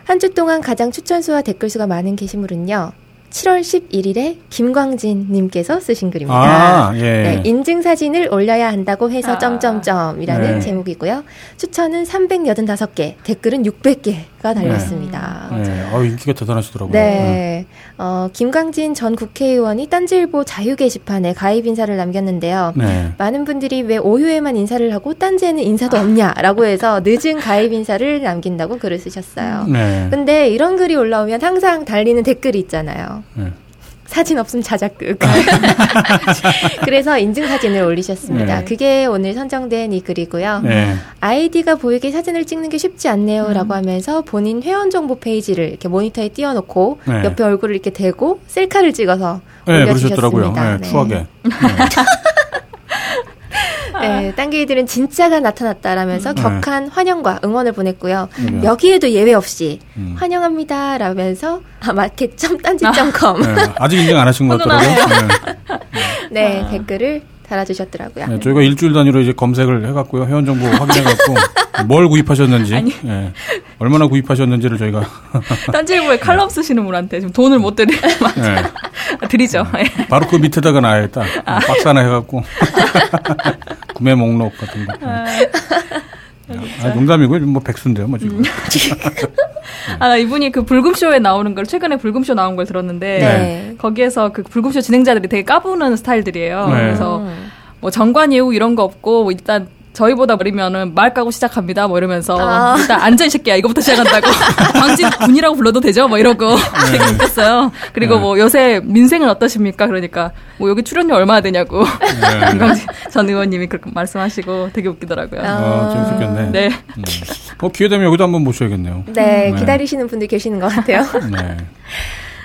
한 주 동안 가장 추천 수와 댓글 수가 많은 게시물은요. 7월 11일에 김광진 님께서 쓰신 글입니다. 아, 예. 네, 인증 사진을 올려야 한다고 해서 아. 점점점이라는 네. 제목이고요. 추천은 385개, 댓글은 600개가 달려 있습니다. 네. 네. 어, 인기가 대단하시더라고요. 네. 네. 어, 김광진 전 국회의원이 딴지일보 자유 게시판에 가입 인사를 남겼는데요. 네. 많은 분들이 왜 오후에만 인사를 하고 딴지에는 인사도 없냐라고 해서 늦은 가입 인사를 남긴다고 글을 쓰셨어요. 네. 근데 이런 글이 올라오면 항상 달리는 댓글이 있잖아요. 네. 사진 없으면 자작극. 그래서 인증 사진을 올리셨습니다. 네. 그게 오늘 선정된 이 글이고요. 네. 아이디가 보이게 사진을 찍는 게 쉽지 않네요라고 음. 하면서 본인 회원 정보 페이지를 이렇게 모니터에 띄워놓고 네. 옆에 얼굴을 이렇게 대고 셀카를 찍어서 네, 올려주셨습니다. 네, 추하게. 네, 딴개이들은 진짜가 나타났다라면서 음. 격한 환영과 응원을 보냈고요. 음. 여기에도 예외 없이 음. 환영합니다. 라면서 아, 마켓 점 딴지.com 네, 아직 인증 안 하신 것 같더라고요. 네, 네 아. 댓글을 달아주셨더라고요. 네, 저희가 일주일 단위로 이제 검색을 해갖고요. 회원 정보 확인해갖고 뭘 구입하셨는지, 네, 얼마나 구입하셨는지를 저희가 딴지일보에 칼럼 쓰시는 분한테 지금 돈을 못 드리 네. 드리죠. 네. 바로 그 밑에다가 놔야겠다. 아. 박스 하나 해갖고 구매 목록 같은 거. 아. 아, 농담이고 뭐 백수인데요, 뭐 지금. 음. 아, 이분이 그 불금쇼에 나오는 걸 최근에 불금쇼 나온 걸 들었는데 네. 거기에서 그 불금쇼 진행자들이 되게 까부는 스타일들이에요. 네. 그래서 뭐 정관 예우 이런 거 없고 뭐 일단 저희보다 어리면은 말 까고 시작합니다. 뭐 이러면서 아. 일단 앉아 이 새끼야 이거부터 시작한다고 광진 군이라고 불러도 되죠? 뭐 이러고 네. 되게 웃겼어요. 그리고 네. 뭐 요새 민생은 어떠십니까? 그러니까 뭐 여기 출연료 얼마나 되냐고 네. 김광진 전 의원님이 그렇게 말씀하시고 되게 웃기더라고요. 아, 재밌었겠네. 네. 음. 어 기회 되면 여기도 한번 모셔야겠네요. 네, 네. 기다리시는 분들 계시는 것 같아요. 네.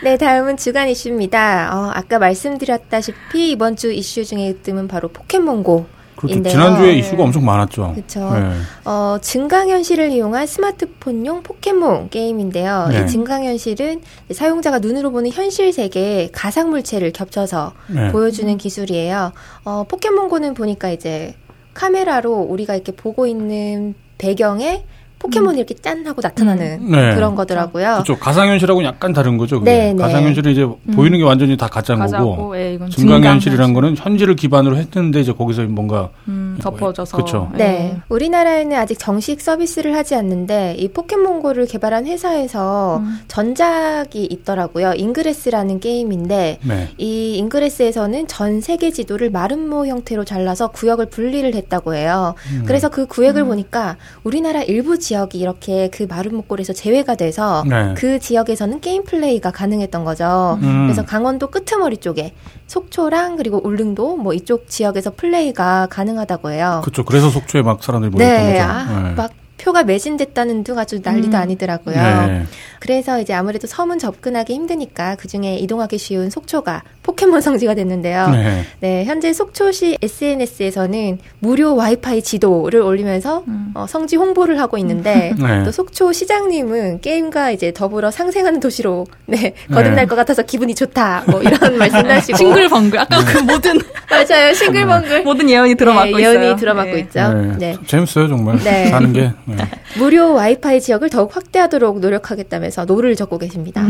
네, 다음은 주간 이슈입니다. 어, 아까 말씀드렸다시피 이번 주 이슈 중에 뜸은 바로 포켓몬고 그렇죠. 지난주에 이슈가 엄청 많았죠. 그렇죠. 네. 어, 증강현실을 이용한 스마트폰용 포켓몬 게임인데요. 네. 이 증강현실은 사용자가 눈으로 보는 현실 세계에 가상 물체를 겹쳐서 네. 보여주는 기술이에요. 어, 포켓몬고는 보니까 이제 카메라로 우리가 이렇게 보고 있는 배경에 포켓몬이 음. 이렇게 짠 하고 나타나는 음. 네. 그런 거더라고요. 그렇죠. 가상현실하고는 약간 다른 거죠. 네, 네. 가상현실은 이제 음. 보이는 게 완전히 다 가짜인 거고 예, 증강현실이란 거는 현실을 기반으로 했는데 이제 거기서 뭔가 음, 덮어져서 그렇죠. 네. 네. 우리나라에는 아직 정식 서비스를 하지 않는데 이 포켓몬고를 개발한 회사에서 음. 전작이 있더라고요. 잉그레스라는 게임인데 네. 이 잉그레스에서는 전 세계 지도를 마름모 형태로 잘라서 구역을 분리를 했다고 해요. 음. 그래서 그 구역을 보니까 우리나라 일부 지역이 이렇게 그 마름모꼴에서 제외가 돼서 네. 그 지역에서는 게임 플레이가 가능했던 거죠. 음. 그래서 강원도 끄트머리 쪽에 속초랑 그리고 울릉도 뭐 이쪽 지역에서 플레이가 가능하다고 해요. 그렇죠. 그래서 속초에 막 사람들이 모였던 네. 거죠. 아, 네. 막 표가 매진됐다는 둥 아주 난리도 음. 아니더라고요. 네. 그래서 이제 아무래도 섬은 접근하기 힘드니까 그 중에 이동하기 쉬운 속초가 포 포켓몬 성지가 됐는데요. 네. 네 현재 속초시 SNS에서는 무료 와이파이 지도를 올리면서 음. 어, 성지 홍보를 하고 있는데 네. 또 속초 시장님은 게임과 이제 더불어 상생하는 도시로 네 거듭날 네. 것 같아서 기분이 좋다. 뭐 이런 말씀하시고 싱글벙글 아까 그 모든 맞아요 싱글벙글 모든 예언이 들어맞고 네, 예언이 들어맞고 네. 있죠. 네. 재밌어요 정말 사는 게 무료 와이파이 지역을 더욱 확대하도록 노력하겠다면서 노를 젓고 계십니다.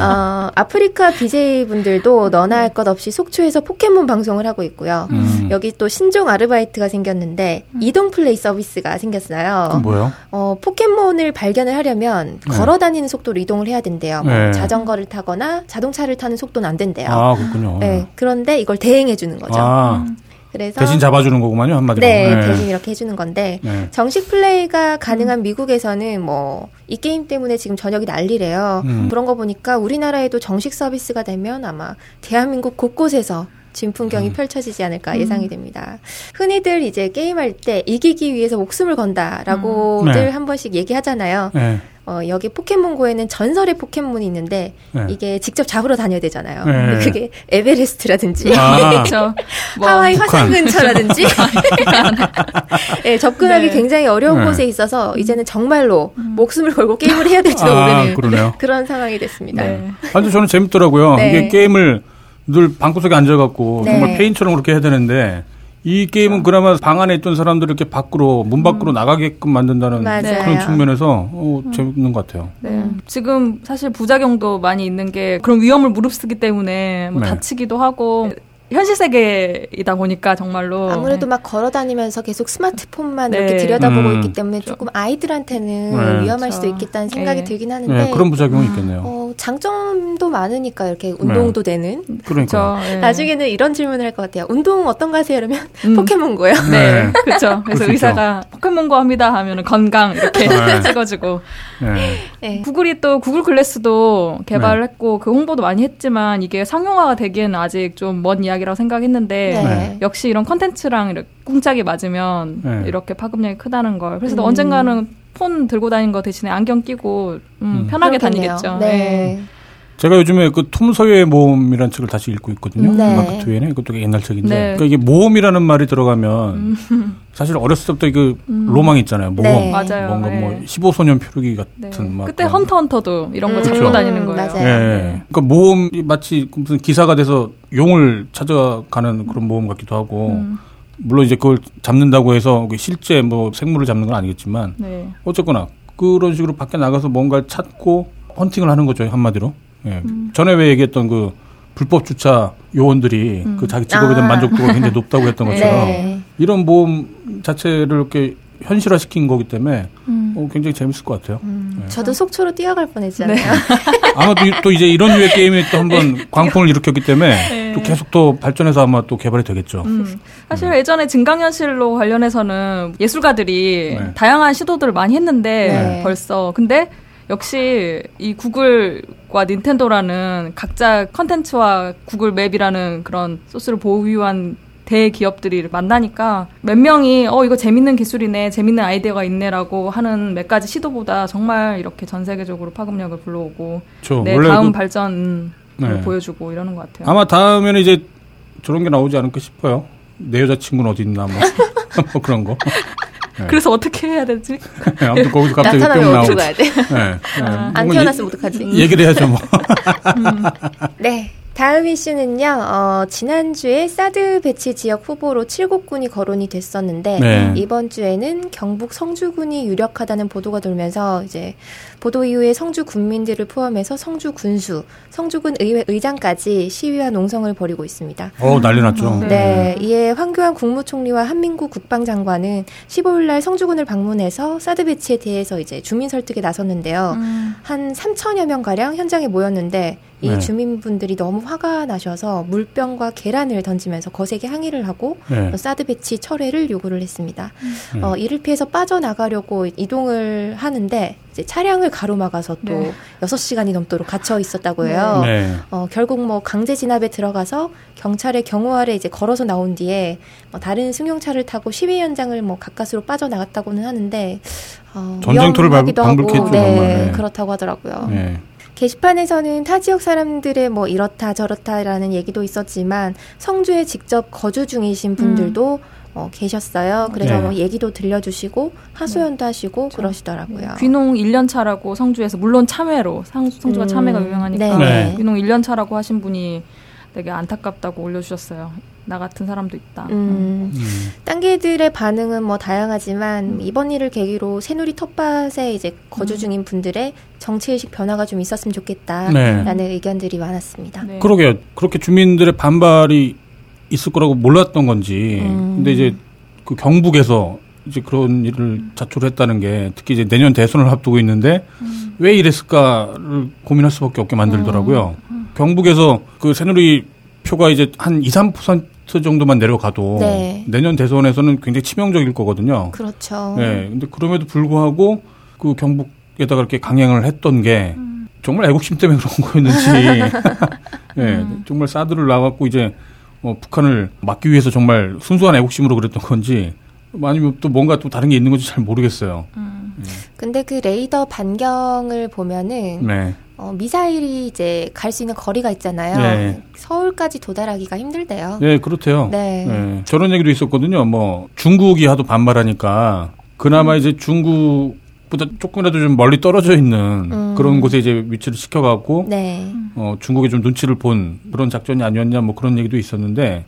어, 아프리카 BJ 분들도 너나 할 것 없이 속초에서 포켓몬 방송을 하고 있고요. 음. 여기 또 신종 아르바이트가 생겼는데 음. 이동 플레이 서비스가 생겼어요. 뭐요? 어, 포켓몬을 발견을 하려면 네. 걸어 다니는 속도로 이동을 해야 된대요. 뭐 네. 자전거를 타거나 자동차를 타는 속도는 안 된대요. 아, 그렇군요. 네. 그런데 이걸 대행해 주는 거죠. 아. 음. 그래서 대신 잡아주는 거구만요 한마디로. 네, 네. 대신 이렇게 해주는 건데 네. 정식 플레이가 가능한 음. 미국에서는 뭐 이 게임 때문에 지금 전역이 난리래요. 음. 그런 거 보니까 우리나라에도 정식 서비스가 되면 아마 대한민국 곳곳에서 진풍경이 음. 펼쳐지지 않을까 음. 예상이 됩니다. 흔히들 이제 게임할 때 이기기 위해서 목숨을 건다라고들 음. 네. 한 번씩 얘기하잖아요. 네. 어, 여기 포켓몬고에는 전설의 포켓몬이 있는데 네. 이게 직접 잡으러 다녀야 되잖아요. 네. 그게 에베레스트라든지 아. 뭐 하와이 북한. 화산 근처라든지 네, 접근하기 네. 굉장히 어려운 네. 곳에 있어서 이제는 정말로 음. 목숨을 걸고 게임을 해야 될지도 아, 모르는 그런 상황이 됐습니다. 네. 아주 저는 재밌더라고요. 이게 게임을 늘 방구석에 앉아갖고 정말 페인처럼 그렇게 해야 되는데 이 게임은 그렇죠. 그나마 방 안에 있던 사람들을 이렇게 밖으로 문 밖으로 음. 나가게끔 만든다는 맞아요. 그런 측면에서 어, 음. 재밌는 것 같아요. 네. 음. 지금 사실 부작용도 많이 있는 게 그런 위험을 무릅쓰기 때문에 뭐 네. 다치기도 하고 현실 세계이다 보니까 정말로 아무래도 네. 막 걸어 다니면서 계속 스마트폰만 네. 이렇게 들여다보고 음. 있기 때문에 조금 아이들한테는 네. 위험할 그렇죠. 수도 있겠다는 생각이 네. 들긴 하는데 네, 그런 부작용이 있겠네요. 어, 장점도 많으니까 이렇게 운동도 되는. 그러니까 그렇죠. 나중에는 이런 질문을 할 것 같아요. 운동 어떤 거 하세요? 이러면 음. 포켓몬고요. 네, 그렇죠. 그래서 의사가 포켓몬고 합니다 하면은 건강 이렇게 찍어주고. 구글이 또 구글 글래스도 개발을 했고 그 홍보도 많이 했지만 이게 상용화가 되기에는 아직 좀 먼 이야기. 이야기라고 생각했는데 네. 역시 이런 컨텐츠랑 이렇게 꿍짝이 맞으면 네. 이렇게 파급력이 크다는 걸. 그래서 음. 언젠가는 폰 들고 다니는 거 대신에 안경 끼고 음, 음. 편하게 그렇겠네요. 다니겠죠. 네. 네. 제가 요즘에 그톰 소유의 모험이라는 책을 다시 읽고 있거든요. 네. 마크 트웨인의 그것도 옛날 책인데. 네. 그러니까 이게 모험이라는 말이 들어가면 음. 사실 어렸을 때부터 그 음. 로망 있잖아요. 모험. 네. 맞아요. 뭔가 뭐 네. 15소년 표류기 같은 네. 막 그때 헌터 헌터도 이런 거 음. 잡고 그렇죠. 다니는 거예요. 맞아요. 네. 그러니까 모험이 마치 무슨 기사가 돼서 용을 찾아가는 그런 모험 같기도 하고 음. 물론 이제 그걸 잡는다고 해서 실제 뭐 생물을 잡는 건 아니겠지만 네. 어쨌거나 그런 식으로 밖에 나가서 뭔가를 찾고 헌팅을 하는 거죠 한마디로. 예. 음. 전에 왜 얘기했던 그 불법 주차 요원들이 음. 그 자기 직업에 대한 아. 만족도가 굉장히 높다고 했던 것처럼 네. 이런 모험 자체를 이렇게 현실화 시킨 거기 때문에 음. 어, 굉장히 재밌을 것 같아요. 음. 네. 저도 속초로 뛰어갈 뻔했잖아요. 네. 아마 또, 또, 이제 이런 류의 게임이 또 한번 네. 광풍을 일으켰기 때문에 네. 또 계속 또 발전해서 아마 또 개발이 되겠죠. 음. 사실 음. 예전에 증강현실로 관련해서는 예술가들이 네. 다양한 시도들을 많이 했는데 벌써 근데 역시 이 구글과 닌텐도라는 각자 컨텐츠와 구글 맵이라는 그런 소스를 보유한 대기업들이 만나니까 몇 명이 어 이거 재밌는 기술이네 재밌는 아이디어가 있네라고 하는 몇 가지 시도보다 정말 이렇게 전 세계적으로 파급력을 불러오고 내 네, 다음 그, 발전을 네. 보여주고 이러는 것 같아요. 아마 다음에는 이제 저런 게 나오지 않을까 싶어요. 내 여자친구는 어디 있나 뭐, 뭐 그런 거. 네. 그래서 어떻게 해야 되지? 네, 아무튼 거기서 갑자기 뿅 나오고. 가야 돼. 네. 아, 안 태어났으면 어떡하지? 얘기를 해야죠, 뭐. 음. 네. 다음 이슈는요, 어, 지난주에 사드 배치 지역 후보로 칠곡군이 거론이 됐었는데, 네. 이번 주에는 경북 성주군이 유력하다는 보도가 돌면서, 이제, 보도 이후에 성주 군민들을 포함해서 성주 군수, 성주군 의회 의장까지 시위와 농성을 벌이고 있습니다. 어, 난리 났죠. 네. 네. 이에 황교안 국무총리와 한민구 국방장관은 15일 날 성주군을 방문해서 사드 배치에 대해서 이제 주민 설득에 나섰는데요. 음. 한 3천여 명 가량 현장에 모였는데, 이 네. 주민분들이 너무 화가 나셔서 물병과 계란을 던지면서 거세게 항의를 하고 네. 사드 배치 철회를 요구를 했습니다. 음. 어, 이를 피해서 빠져나가려고 이동을 하는데 이제 차량을 가로막아서 또 네. 6시간이 넘도록 갇혀 있었다고 해요. 네. 네. 어, 결국 뭐 강제 진압에 들어가서 경찰의 경호 아래 이제 걸어서 나온 뒤에 뭐 다른 승용차를 타고 시위 현장을 뭐 가까스로 빠져나갔다고는 하는데 어, 전쟁터를 방불케 했죠. 네, 그렇다고 하더라고요. 네. 게시판에서는 타 지역 사람들의 뭐 이렇다 저렇다라는 얘기도 있었지만 성주에 직접 거주 중이신 분들도 음. 어, 계셨어요. 그래서 네. 뭐 얘기도 들려주시고 하소연도 네. 하시고 그 그러시더라고요. 귀농 1년 차라고 성주에서 물론 참외로 성, 성주가 음. 참외가 유명하니까 네. 귀농 1년 차라고 하신 분이 되게 안타깝다고 올려주셨어요. 나 같은 사람도 있다. 음. 음. 딴 개들의 반응은 뭐 다양하지만 음. 이번 일을 계기로 새누리 텃밭에 이제 거주 음. 중인 분들의 정치의식 변화가 좀 있었으면 좋겠다라는 네. 의견들이 많았습니다. 네. 그러게요. 그렇게 주민들의 반발이 있을 거라고 몰랐던 건지. 음. 근데 이제 그 경북에서 이제 그런 일을 자초했다는 게 특히 이제 내년 대선을 앞두고 있는데 음. 왜 이랬을까를 고민할 수밖에 없게 만들더라고요. 경북에서 그 새누리 표가 이제 한 2, 3% 정도만 내려가도 네. 내년 대선에서는 굉장히 치명적일 거거든요. 그렇죠. 네. 근데 그럼에도 불구하고 그 경북에다가 이렇게 강행을 했던 게 음. 정말 애국심 때문에 그런 거였는지. 네. 음. 정말 사드를 나갖고 이제 뭐 북한을 막기 위해서 정말 순수한 애국심으로 그랬던 건지 아니면 또 뭔가 또 다른 게 있는 건지 잘 모르겠어요. 음. 네. 근데 그 레이더 반경을 보면은 네. 어, 미사일이 이제 갈 수 있는 거리가 있잖아요. 네. 서울까지 도달하기가 힘들대요. 네, 그렇대요. 네. 네. 저런 얘기도 있었거든요. 뭐 중국이 하도 반발하니까 그나마 음. 이제 중국 보다 조금이라도 좀 멀리 떨어져 있는 음. 그런 곳에 이제 위치를 시켜갖고 네. 어, 중국이 좀 눈치를 본 그런 작전이 아니었냐 뭐 그런 얘기도 있었는데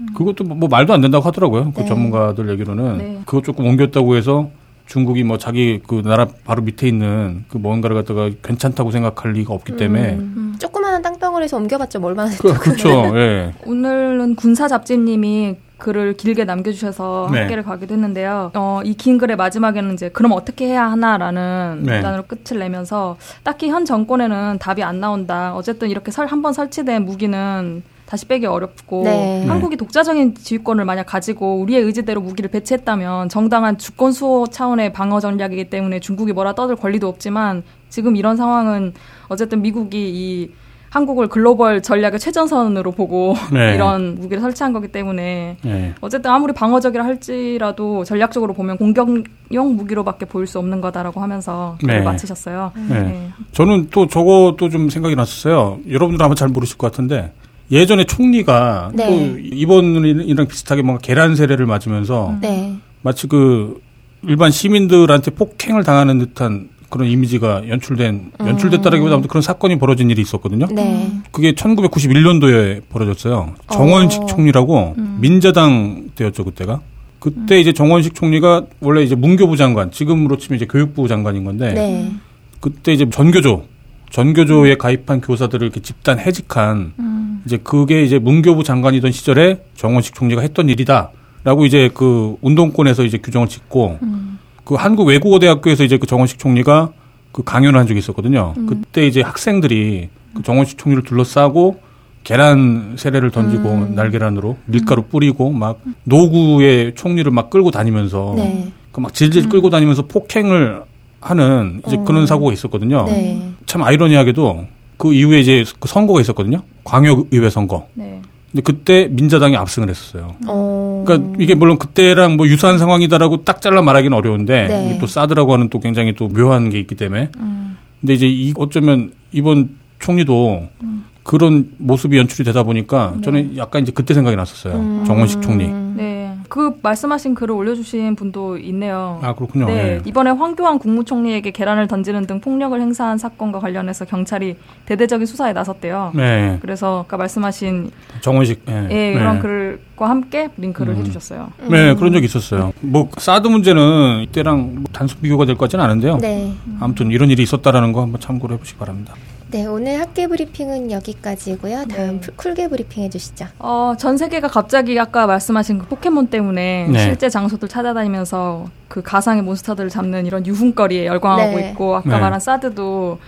음. 그것도 뭐, 뭐 말도 안 된다고 하더라고요. 그 네. 전문가들 얘기로는 네. 그것 조금 옮겼다고 해서 중국이 뭐 자기 그 나라 바로 밑에 있는 그 뭔가를 갖다가 괜찮다고 생각할 리가 없기 때문에 음, 음. 조그마한 땅덩어리에서 옮겨봤자 뭐 얼마나 그, 그렇죠. 예. 오늘은 군사 잡지님이 글을 길게 남겨주셔서 네. 학계를 가기도 했는데요. 어, 이 긴 글의 마지막에는 이제 그럼 어떻게 해야 하나라는 네. 단어로 끝을 내면서 딱히 현 정권에는 답이 안 나온다. 어쨌든 이렇게 설 한 번 설치된 무기는 다시 빼기 어렵고 네. 한국이 독자적인 지휘권을 만약 가지고 우리의 의지대로 무기를 배치했다면 정당한 주권 수호 차원의 방어 전략이기 때문에 중국이 뭐라 떠들 권리도 없지만 지금 이런 상황은 어쨌든 미국이 이 한국을 글로벌 전략의 최전선으로 보고 네. 이런 무기를 설치한 거기 때문에 네. 어쨌든 아무리 방어적이라 할지라도 전략적으로 보면 공격용 무기로밖에 보일 수 없는 거다라고 하면서 네. 마치셨어요. 네. 네. 저는 또 저것도 좀 생각이 났었어요. 여러분들 아마 잘 모르실 것 같은데 예전에 총리가 네. 또 이번이랑 비슷하게 뭔가 계란 세례를 맞으면서 음. 네. 마치 그 일반 시민들한테 폭행을 당하는 듯한 그런 이미지가 연출된 음. 연출됐다라기보다 아무튼 그런 사건이 벌어진 일이 있었거든요. 네. 그게 1991년도에 벌어졌어요. 정원식 어. 총리라고 음. 민자당 때였죠 그때가. 그때 음. 이제 정원식 총리가 원래 이제 문교부 장관, 지금으로 치면 이제 교육부 장관인 건데 네. 그때 이제 전교조 전교조에 가입한 교사들을 이렇게 집단 해직한 음. 이제 그게 이제 문교부 장관이던 시절에 정원식 총리가 했던 일이다라고 이제 그 운동권에서 이제 규정을 짓고 음. 그 한국 외국어 대학교에서 이제 그 정원식 총리가 그 강연을 한 적이 있었거든요. 음. 그때 이제 학생들이 그 정원식 총리를 둘러싸고 계란 세례를 던지고 음. 날계란으로 밀가루 뿌리고 막 노구의 총리를 막 끌고 다니면서 네. 그막 질질 끌고 다니면서 폭행을 하는 이제 어. 그런 사고가 있었거든요. 네. 참 아이러니하게도 그 이후에 이제 그 선거가 있었거든요. 광역의회 선거. 네. 근데 그때 민자당이 압승을 했었어요. 어. 그러니까 이게 물론 그때랑 뭐 유사한 상황이다라고 딱 잘라 말하기는 어려운데 네. 또 사드라고 하는 또 굉장히 또 묘한 게 있기 때문에. 음. 근데 이제 이 어쩌면 이번 총리도 음. 그런 모습이 연출이 되다 보니까 네. 저는 약간 이제 그때 생각이 났었어요. 음. 정원식 총리. 네. 그 말씀하신 글을 올려주신 분도 있네요. 아 그렇군요. 네, 네. 이번에 황교안 국무총리에게 계란을 던지는 등 폭력을 행사한 사건과 관련해서 경찰이 대대적인 수사에 나섰대요. 네. 그래서 아까 말씀하신 정원식 네. 예, 그런 네. 글과 함께 링크를 음. 해주셨어요. 네, 음. 그런 적이 있었어요. 뭐 사드 문제는 이때랑 뭐 단순 비교가 될 것 같지는 않은데요. 네. 아무튼 이런 일이 있었다라는 거 한번 참고를 해보시기 바랍니다. 네, 오늘 학계 브리핑은 여기까지고요. 다음 네. 쿨계 브리핑 해주시죠. 어, 전 세계가 갑자기 아까 말씀하신 그 포켓몬 때문에 네. 실제 장소들 찾아다니면서 그 가상의 몬스터들을 잡는 이런 유흥거리에 열광하고 네. 있고 아까 네. 말한 사드도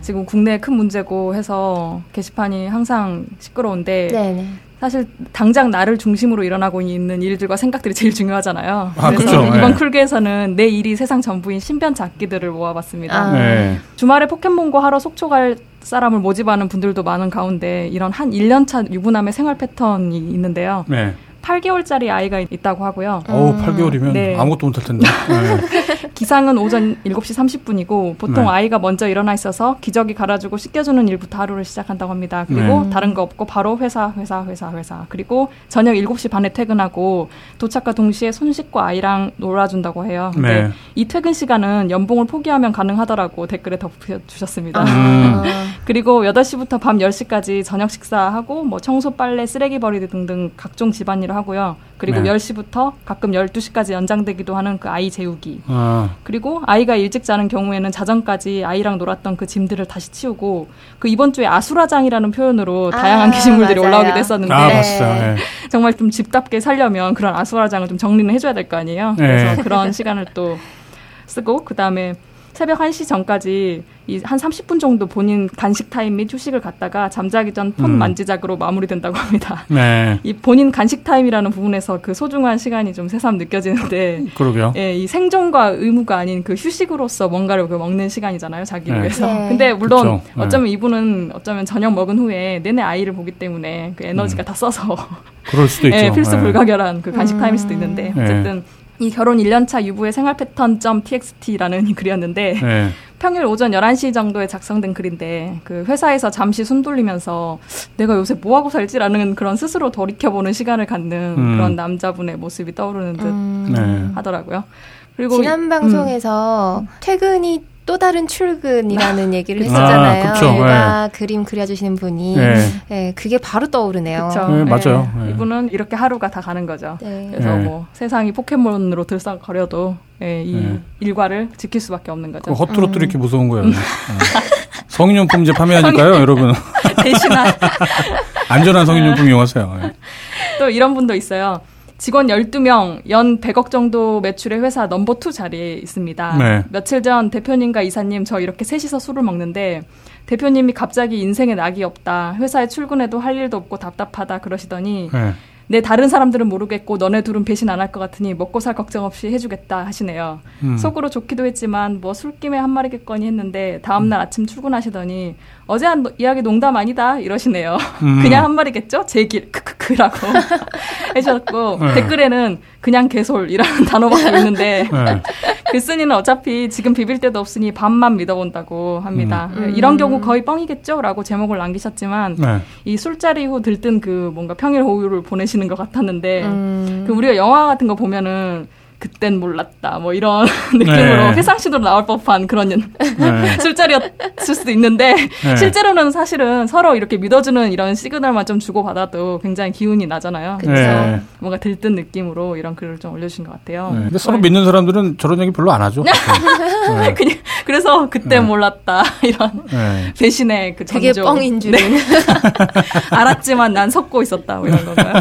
지금 국내에 큰 문제고 해서 게시판이 항상 시끄러운데 네, 네. 사실 당장 나를 중심으로 일어나고 있는 일들과 생각들이 제일 중요하잖아요. 아, 그래서 그렇죠. 이번 네. 쿨계에서는 내 일이 세상 전부인 신변 잡기들을 모아봤습니다. 아. 네. 주말에 포켓몬고 하러 속초 갈 사람을 모집하는 분들도 많은 가운데 이런 한 1년차 유부남의 생활 패턴이 있는데요. 네. 8개월짜리 아이가 있다고 하고요. 어, 8개월이면 네. 아무것도 못할 텐데. 네. 기상은 오전 7시 30분이고 보통 네. 아이가 먼저 일어나 있어서 기저귀 갈아주고 씻겨주는 일부터 하루를 시작한다고 합니다. 그리고 네. 다른 거 없고 바로 회사, 회사, 회사, 회사. 그리고 저녁 7시 반에 퇴근하고 도착과 동시에 손 씻고 아이랑 놀아준다고 해요. 근데 네. 이 퇴근 시간은 연봉을 포기하면 가능하더라고 댓글에 덧붙여주셨습니다. 음. 그리고 8시부터 밤 10시까지 저녁 식사하고 뭐 청소, 빨래, 쓰레기 버리기 등등 각종 집안일을 하고요. 그리고 네. 10시부터 가끔 12시까지 연장되기도 하는 그 아이 재우기. 아. 그리고 아이가 일찍 자는 경우에는 자정까지 아이랑 놀았던 그 짐들을 다시 치우고 그 이번 주에 아수라장이라는 표현으로 아, 다양한 게시물들이 맞아요. 올라오기도 했었는데 아, 네. 정말 좀 집답게 살려면 그런 아수라장을 좀 정리는 해줘야 될 거 아니에요. 그래서 네. 그런 시간을 또 쓰고 그 다음에 새벽 1시 전까지 이한 30분 정도 본인 간식 타임 및 휴식을 갖다가 잠자기 전폰 음. 만지작으로 마무리된다고 합니다. 네. 이 본인 간식 타임이라는 부분에서 그 소중한 시간이 좀 새삼 느껴지는데 그러게요. 예, 이 생존과 의무가 아닌 그 휴식으로서 뭔가를 그 먹는 시간이잖아요, 자기 네. 위해서. 네. 근데 물론 그쵸. 네. 어쩌면 이분은 어쩌면 저녁 먹은 후에 내내 아이를 보기 때문에 그 에너지가 음. 다 써서 그럴 수도 예, 있죠. 필수 네. 불가결한 그 간식 음. 타임일 수도 있는데 네. 어쨌든 이 결혼 1년차 유부의 생활 패턴.txt라는 글이었는데 네. 평일 오전 11시 정도에 작성된 글인데 그 회사에서 잠시 숨 돌리면서 내가 요새 뭐 하고 살지라는 그런 스스로 돌이켜보는 시간을 갖는 음. 그런 남자분의 모습이 떠오르는 듯 음. 네. 하더라고요. 그리고 지난 방송에서 음. 퇴근이 또 다른 출근이라는 아, 얘기를 했었잖아요. 아, 얘가 네. 그림 그려주시는 분이 네. 네. 그게 바로 떠오르네요. 네, 맞아요. 네. 이분은 이렇게 하루가 다 가는 거죠. 네. 그래서 뭐 세상이 포켓몬으로 들썩거려도 이 일과를 지킬 수밖에 없는 거죠. 헛뚜루뚜루 음. 이렇게 무서운 거예요. 성인용품 이제 판매하니까요, 여러분. 대신한 안전한 성인용품 이용하세요. 또 이런 분도 있어요. 직원 12명, 연 100억 정도 매출의 회사 넘버 2 자리에 있습니다. 네. 며칠 전 대표님과 이사님 저 이렇게 셋이서 술을 먹는데 대표님이 갑자기 인생에 낙이 없다. 회사에 출근해도 할 일도 없고 답답하다 그러시더니 네. 내 다른 사람들은 모르겠고 너네 둘은 배신 안 할 것 같으니 먹고 살 걱정 없이 해주겠다 하시네요. 음. 속으로 좋기도 했지만 뭐 술김에 한 마리겠거니 했는데 다음날 음. 아침 출근하시더니 어제 한 이야기 농담 아니다 이러시네요. 음. 그냥 한 말이겠죠? 제 길 크크크라고 해주셨고 네. 댓글에는 그냥 개솔이라는 단어밖에 있는데 네. 글쓴이는 어차피 지금 비빌 데도 없으니 반만 믿어본다고 합니다. 음. 이런 경우 거의 뻥이겠죠?라고 제목을 남기셨지만 네. 이 술자리 후 들뜬 그 뭔가 평일 호우를 보내시는 것 같았는데 음. 그 우리가 영화 같은 거 보면은 그땐 몰랐다 뭐 이런 느낌으로 네. 회상시도 나올 법한 그런 네. 술자리였을 수도 있는데 네. 실제로는 사실은 서로 이렇게 믿어주는 이런 시그널만 좀 주고받아도 굉장히 기운이 나잖아요. 그래서 네. 뭔가 들뜬 느낌으로 이런 글을 좀 올려주신 것 같아요. 네. 근데 서로 믿는 사람들은 저런 얘기 별로 안 하죠. 네. 그냥 그래서 그때 몰랐다 이런 배신의 그 되게 뻥인 줄 알았지만 난 속고 있었다 뭐 이런 건가요?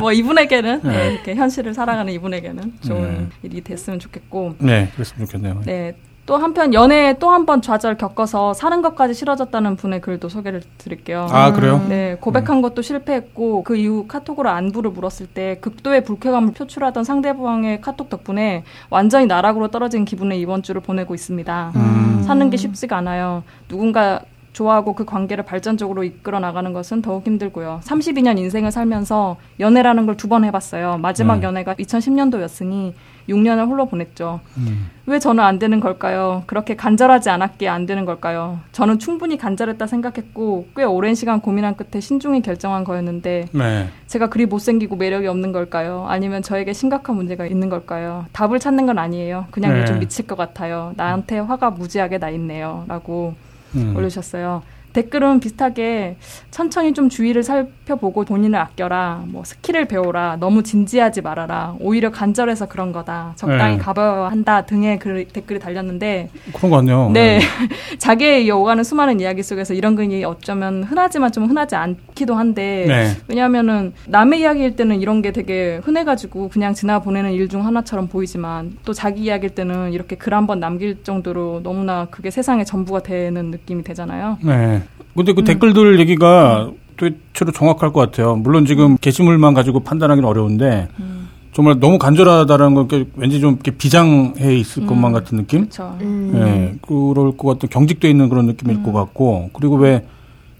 뭐 이분에게는 이렇게 현실을 살아가는 이분에 게 저에게는 좋은 네. 일이 됐으면 좋겠고. 네, 그랬으면 좋겠네요. 네. 또 한편 연애에 또 한 번 좌절 겪어서 사는 것까지 싫어졌다는 분의 글도 소개를 드릴게요. 아 그래요? 네, 고백한 네. 것도 실패했고 그 이후 카톡으로 안부를 물었을 때 극도의 불쾌감을 표출하던 상대방의 카톡 덕분에 완전히 나락으로 떨어진 기분의 이번 주를 보내고 있습니다. 음. 사는 게 쉽지가 않아요. 누군가 좋아하고 그 관계를 발전적으로 이끌어 나가는 것은 더욱 힘들고요. 32년 인생을 살면서 연애라는 걸 두 번 해봤어요. 마지막 음. 연애가 2010년도였으니 6년을 홀로 보냈죠. 음. 왜 저는 안 되는 걸까요? 그렇게 간절하지 않았기에 안 되는 걸까요? 저는 충분히 간절했다 생각했고 꽤 오랜 시간 고민한 끝에 신중히 결정한 거였는데 네. 제가 그리 못생기고 매력이 없는 걸까요? 아니면 저에게 심각한 문제가 있는 걸까요? 답을 찾는 건 아니에요. 그냥 네. 요즘 미칠 것 같아요. 나한테 화가 무지하게 나 있네요. 라고 음. 올리셨어요. 댓글은 비슷하게 천천히 좀 주위를 살펴보고 본인을 아껴라, 뭐 스킬을 배워라, 너무 진지하지 말아라, 오히려 간절해서 그런 거다, 적당히 네. 가벼워야 한다 등의 글, 댓글이 달렸는데 그런 거 아니에요. 네, 네. 자기에 이어가는 수많은 이야기 속에서 이런 글이 어쩌면 흔하지만 좀 흔하지 않기도 한데 네. 왜냐하면은 남의 이야기일 때는 이런 게 되게 흔해가지고 그냥 지나 보내는 일 중 하나처럼 보이지만 또 자기 이야기일 때는 이렇게 글 한 번 남길 정도로 너무나 그게 세상의 전부가 되는 느낌이 되잖아요. 네. 근데 그 음. 댓글들 얘기가 대체로 정확할 것 같아요. 물론 지금 게시물만 가지고 판단하기는 어려운데 음. 정말 너무 간절하다라는 건 왠지 좀 이렇게 비장해 있을 음. 것만 같은 느낌? 그렇죠. 네, 그럴 것 같은 경직돼 있는 그런 느낌일 것 음. 같고 그리고 왜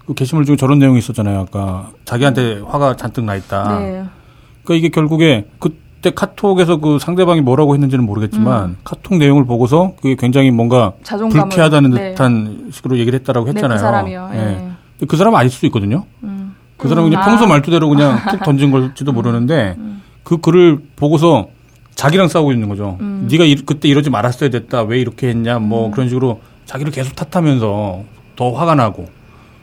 그 게시물 중에 저런 내용이 있었잖아요. 아까 자기한테 화가 잔뜩 나 있다. 네. 그러니까 이게 결국에 그 그때 카톡에서 그 상대방이 뭐라고 했는지는 모르겠지만 음. 카톡 내용을 보고서 그게 굉장히 뭔가 불쾌하다는 네. 듯한 식으로 얘기를 했다라고 했잖아요. 네, 그 사람이요. 네. 네. 그 사람은 아닐 수도 있거든요. 음. 그 사람은 그냥 음. 평소 아. 말투대로 그냥 툭 던진 걸지도 음. 모르는데 음. 그 글을 보고서 자기랑 싸우고 있는 거죠. 음. 네가 이, 그때 이러지 말았어야 됐다. 왜 이렇게 했냐. 뭐 그런 식으로 자기를 계속 탓하면서 더 화가 나고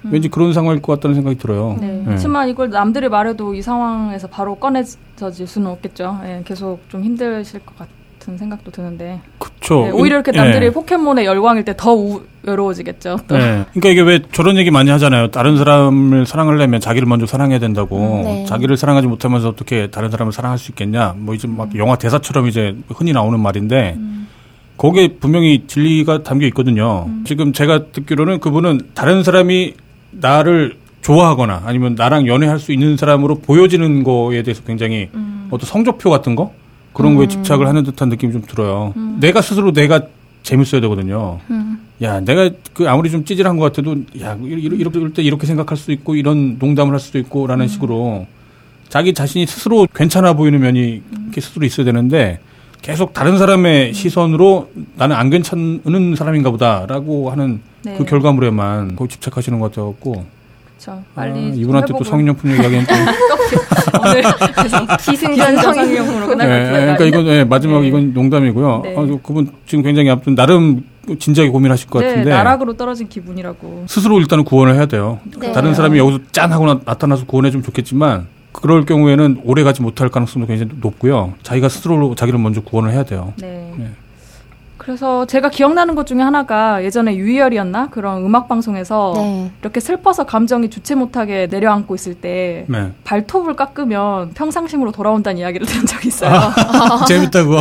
음. 왠지 그런 상황일 것 같다는 생각이 들어요. 네. 네. 그렇지만 이걸 남들이 말해도 이 상황에서 바로 꺼내져질 수는 없겠죠. 네, 계속 좀 힘드실 것 같은 생각도 드는데. 그렇죠. 네, 오히려 이렇게 남들이 네. 포켓몬의 열광일 때 더 외로워지겠죠. 또. 네. 그러니까 이게 왜 저런 얘기 많이 하잖아요. 다른 사람을 사랑하려면 자기를 먼저 사랑해야 된다고. 음, 네. 자기를 사랑하지 못하면서 어떻게 다른 사람을 사랑할 수 있겠냐. 뭐 이제 막 음. 영화 대사처럼 이제 흔히 나오는 말인데. 음. 거기에 분명히 진리가 담겨 있거든요. 음. 지금 제가 듣기로는 그분은 다른 사람이 나를 좋아하거나 아니면 나랑 연애할 수 있는 사람으로 보여지는 거에 대해서 굉장히 음. 어떤 성적표 같은 거 그런 음. 거에 집착을 하는 듯한 느낌이 좀 들어요. 음. 내가 스스로 내가 재밌어야 되거든요. 음. 야, 내가 그 아무리 좀 찌질한 것 같아도 야, 이렇게 이럴 때 이렇게 생각할 수도 있고 이런 농담을 할 수도 있고라는 음. 식으로 자기 자신이 스스로 괜찮아 보이는 면이 음. 이렇게 스스로 있어야 되는데 계속 다른 사람의 시선으로 나는 안 괜찮은 사람인가 보다라고 하는 네. 그 결과물에만 거기 집착하시는 것 같아갖고. 그렇죠. 빨리 아, 이분한테 또 성인용품 얘기하기엔 또 오늘 기승전 성인용품으로 끝날 네, 것 같아요. 그러니까 이건 네, 마지막 네. 이건 농담이고요. 네. 아, 그분 지금 굉장히 아무튼 나름 진지하게 고민하실 것 네, 같은데 나락으로 떨어진 기분이라고 스스로 일단은 구원을 해야 돼요. 네. 다른 사람이 여기서 짠 하고 나 타나서 구원해 주면 좋겠지만 그럴 경우에는 오래 가지 못할 가능성도 굉장히 높고요. 자기가 스스로 자기를 먼저 구원을 해야 돼요. 네. 네. 그래서 제가 기억나는 것 중에 하나가 예전에 유희열이었나 그런 음악 방송에서 네. 이렇게 슬퍼서 감정이 주체 못하게 내려앉고 있을 때 네. 발톱을 깎으면 평상심으로 돌아온다는 이야기를 들은 적이 있어요. 아, 재밌다고.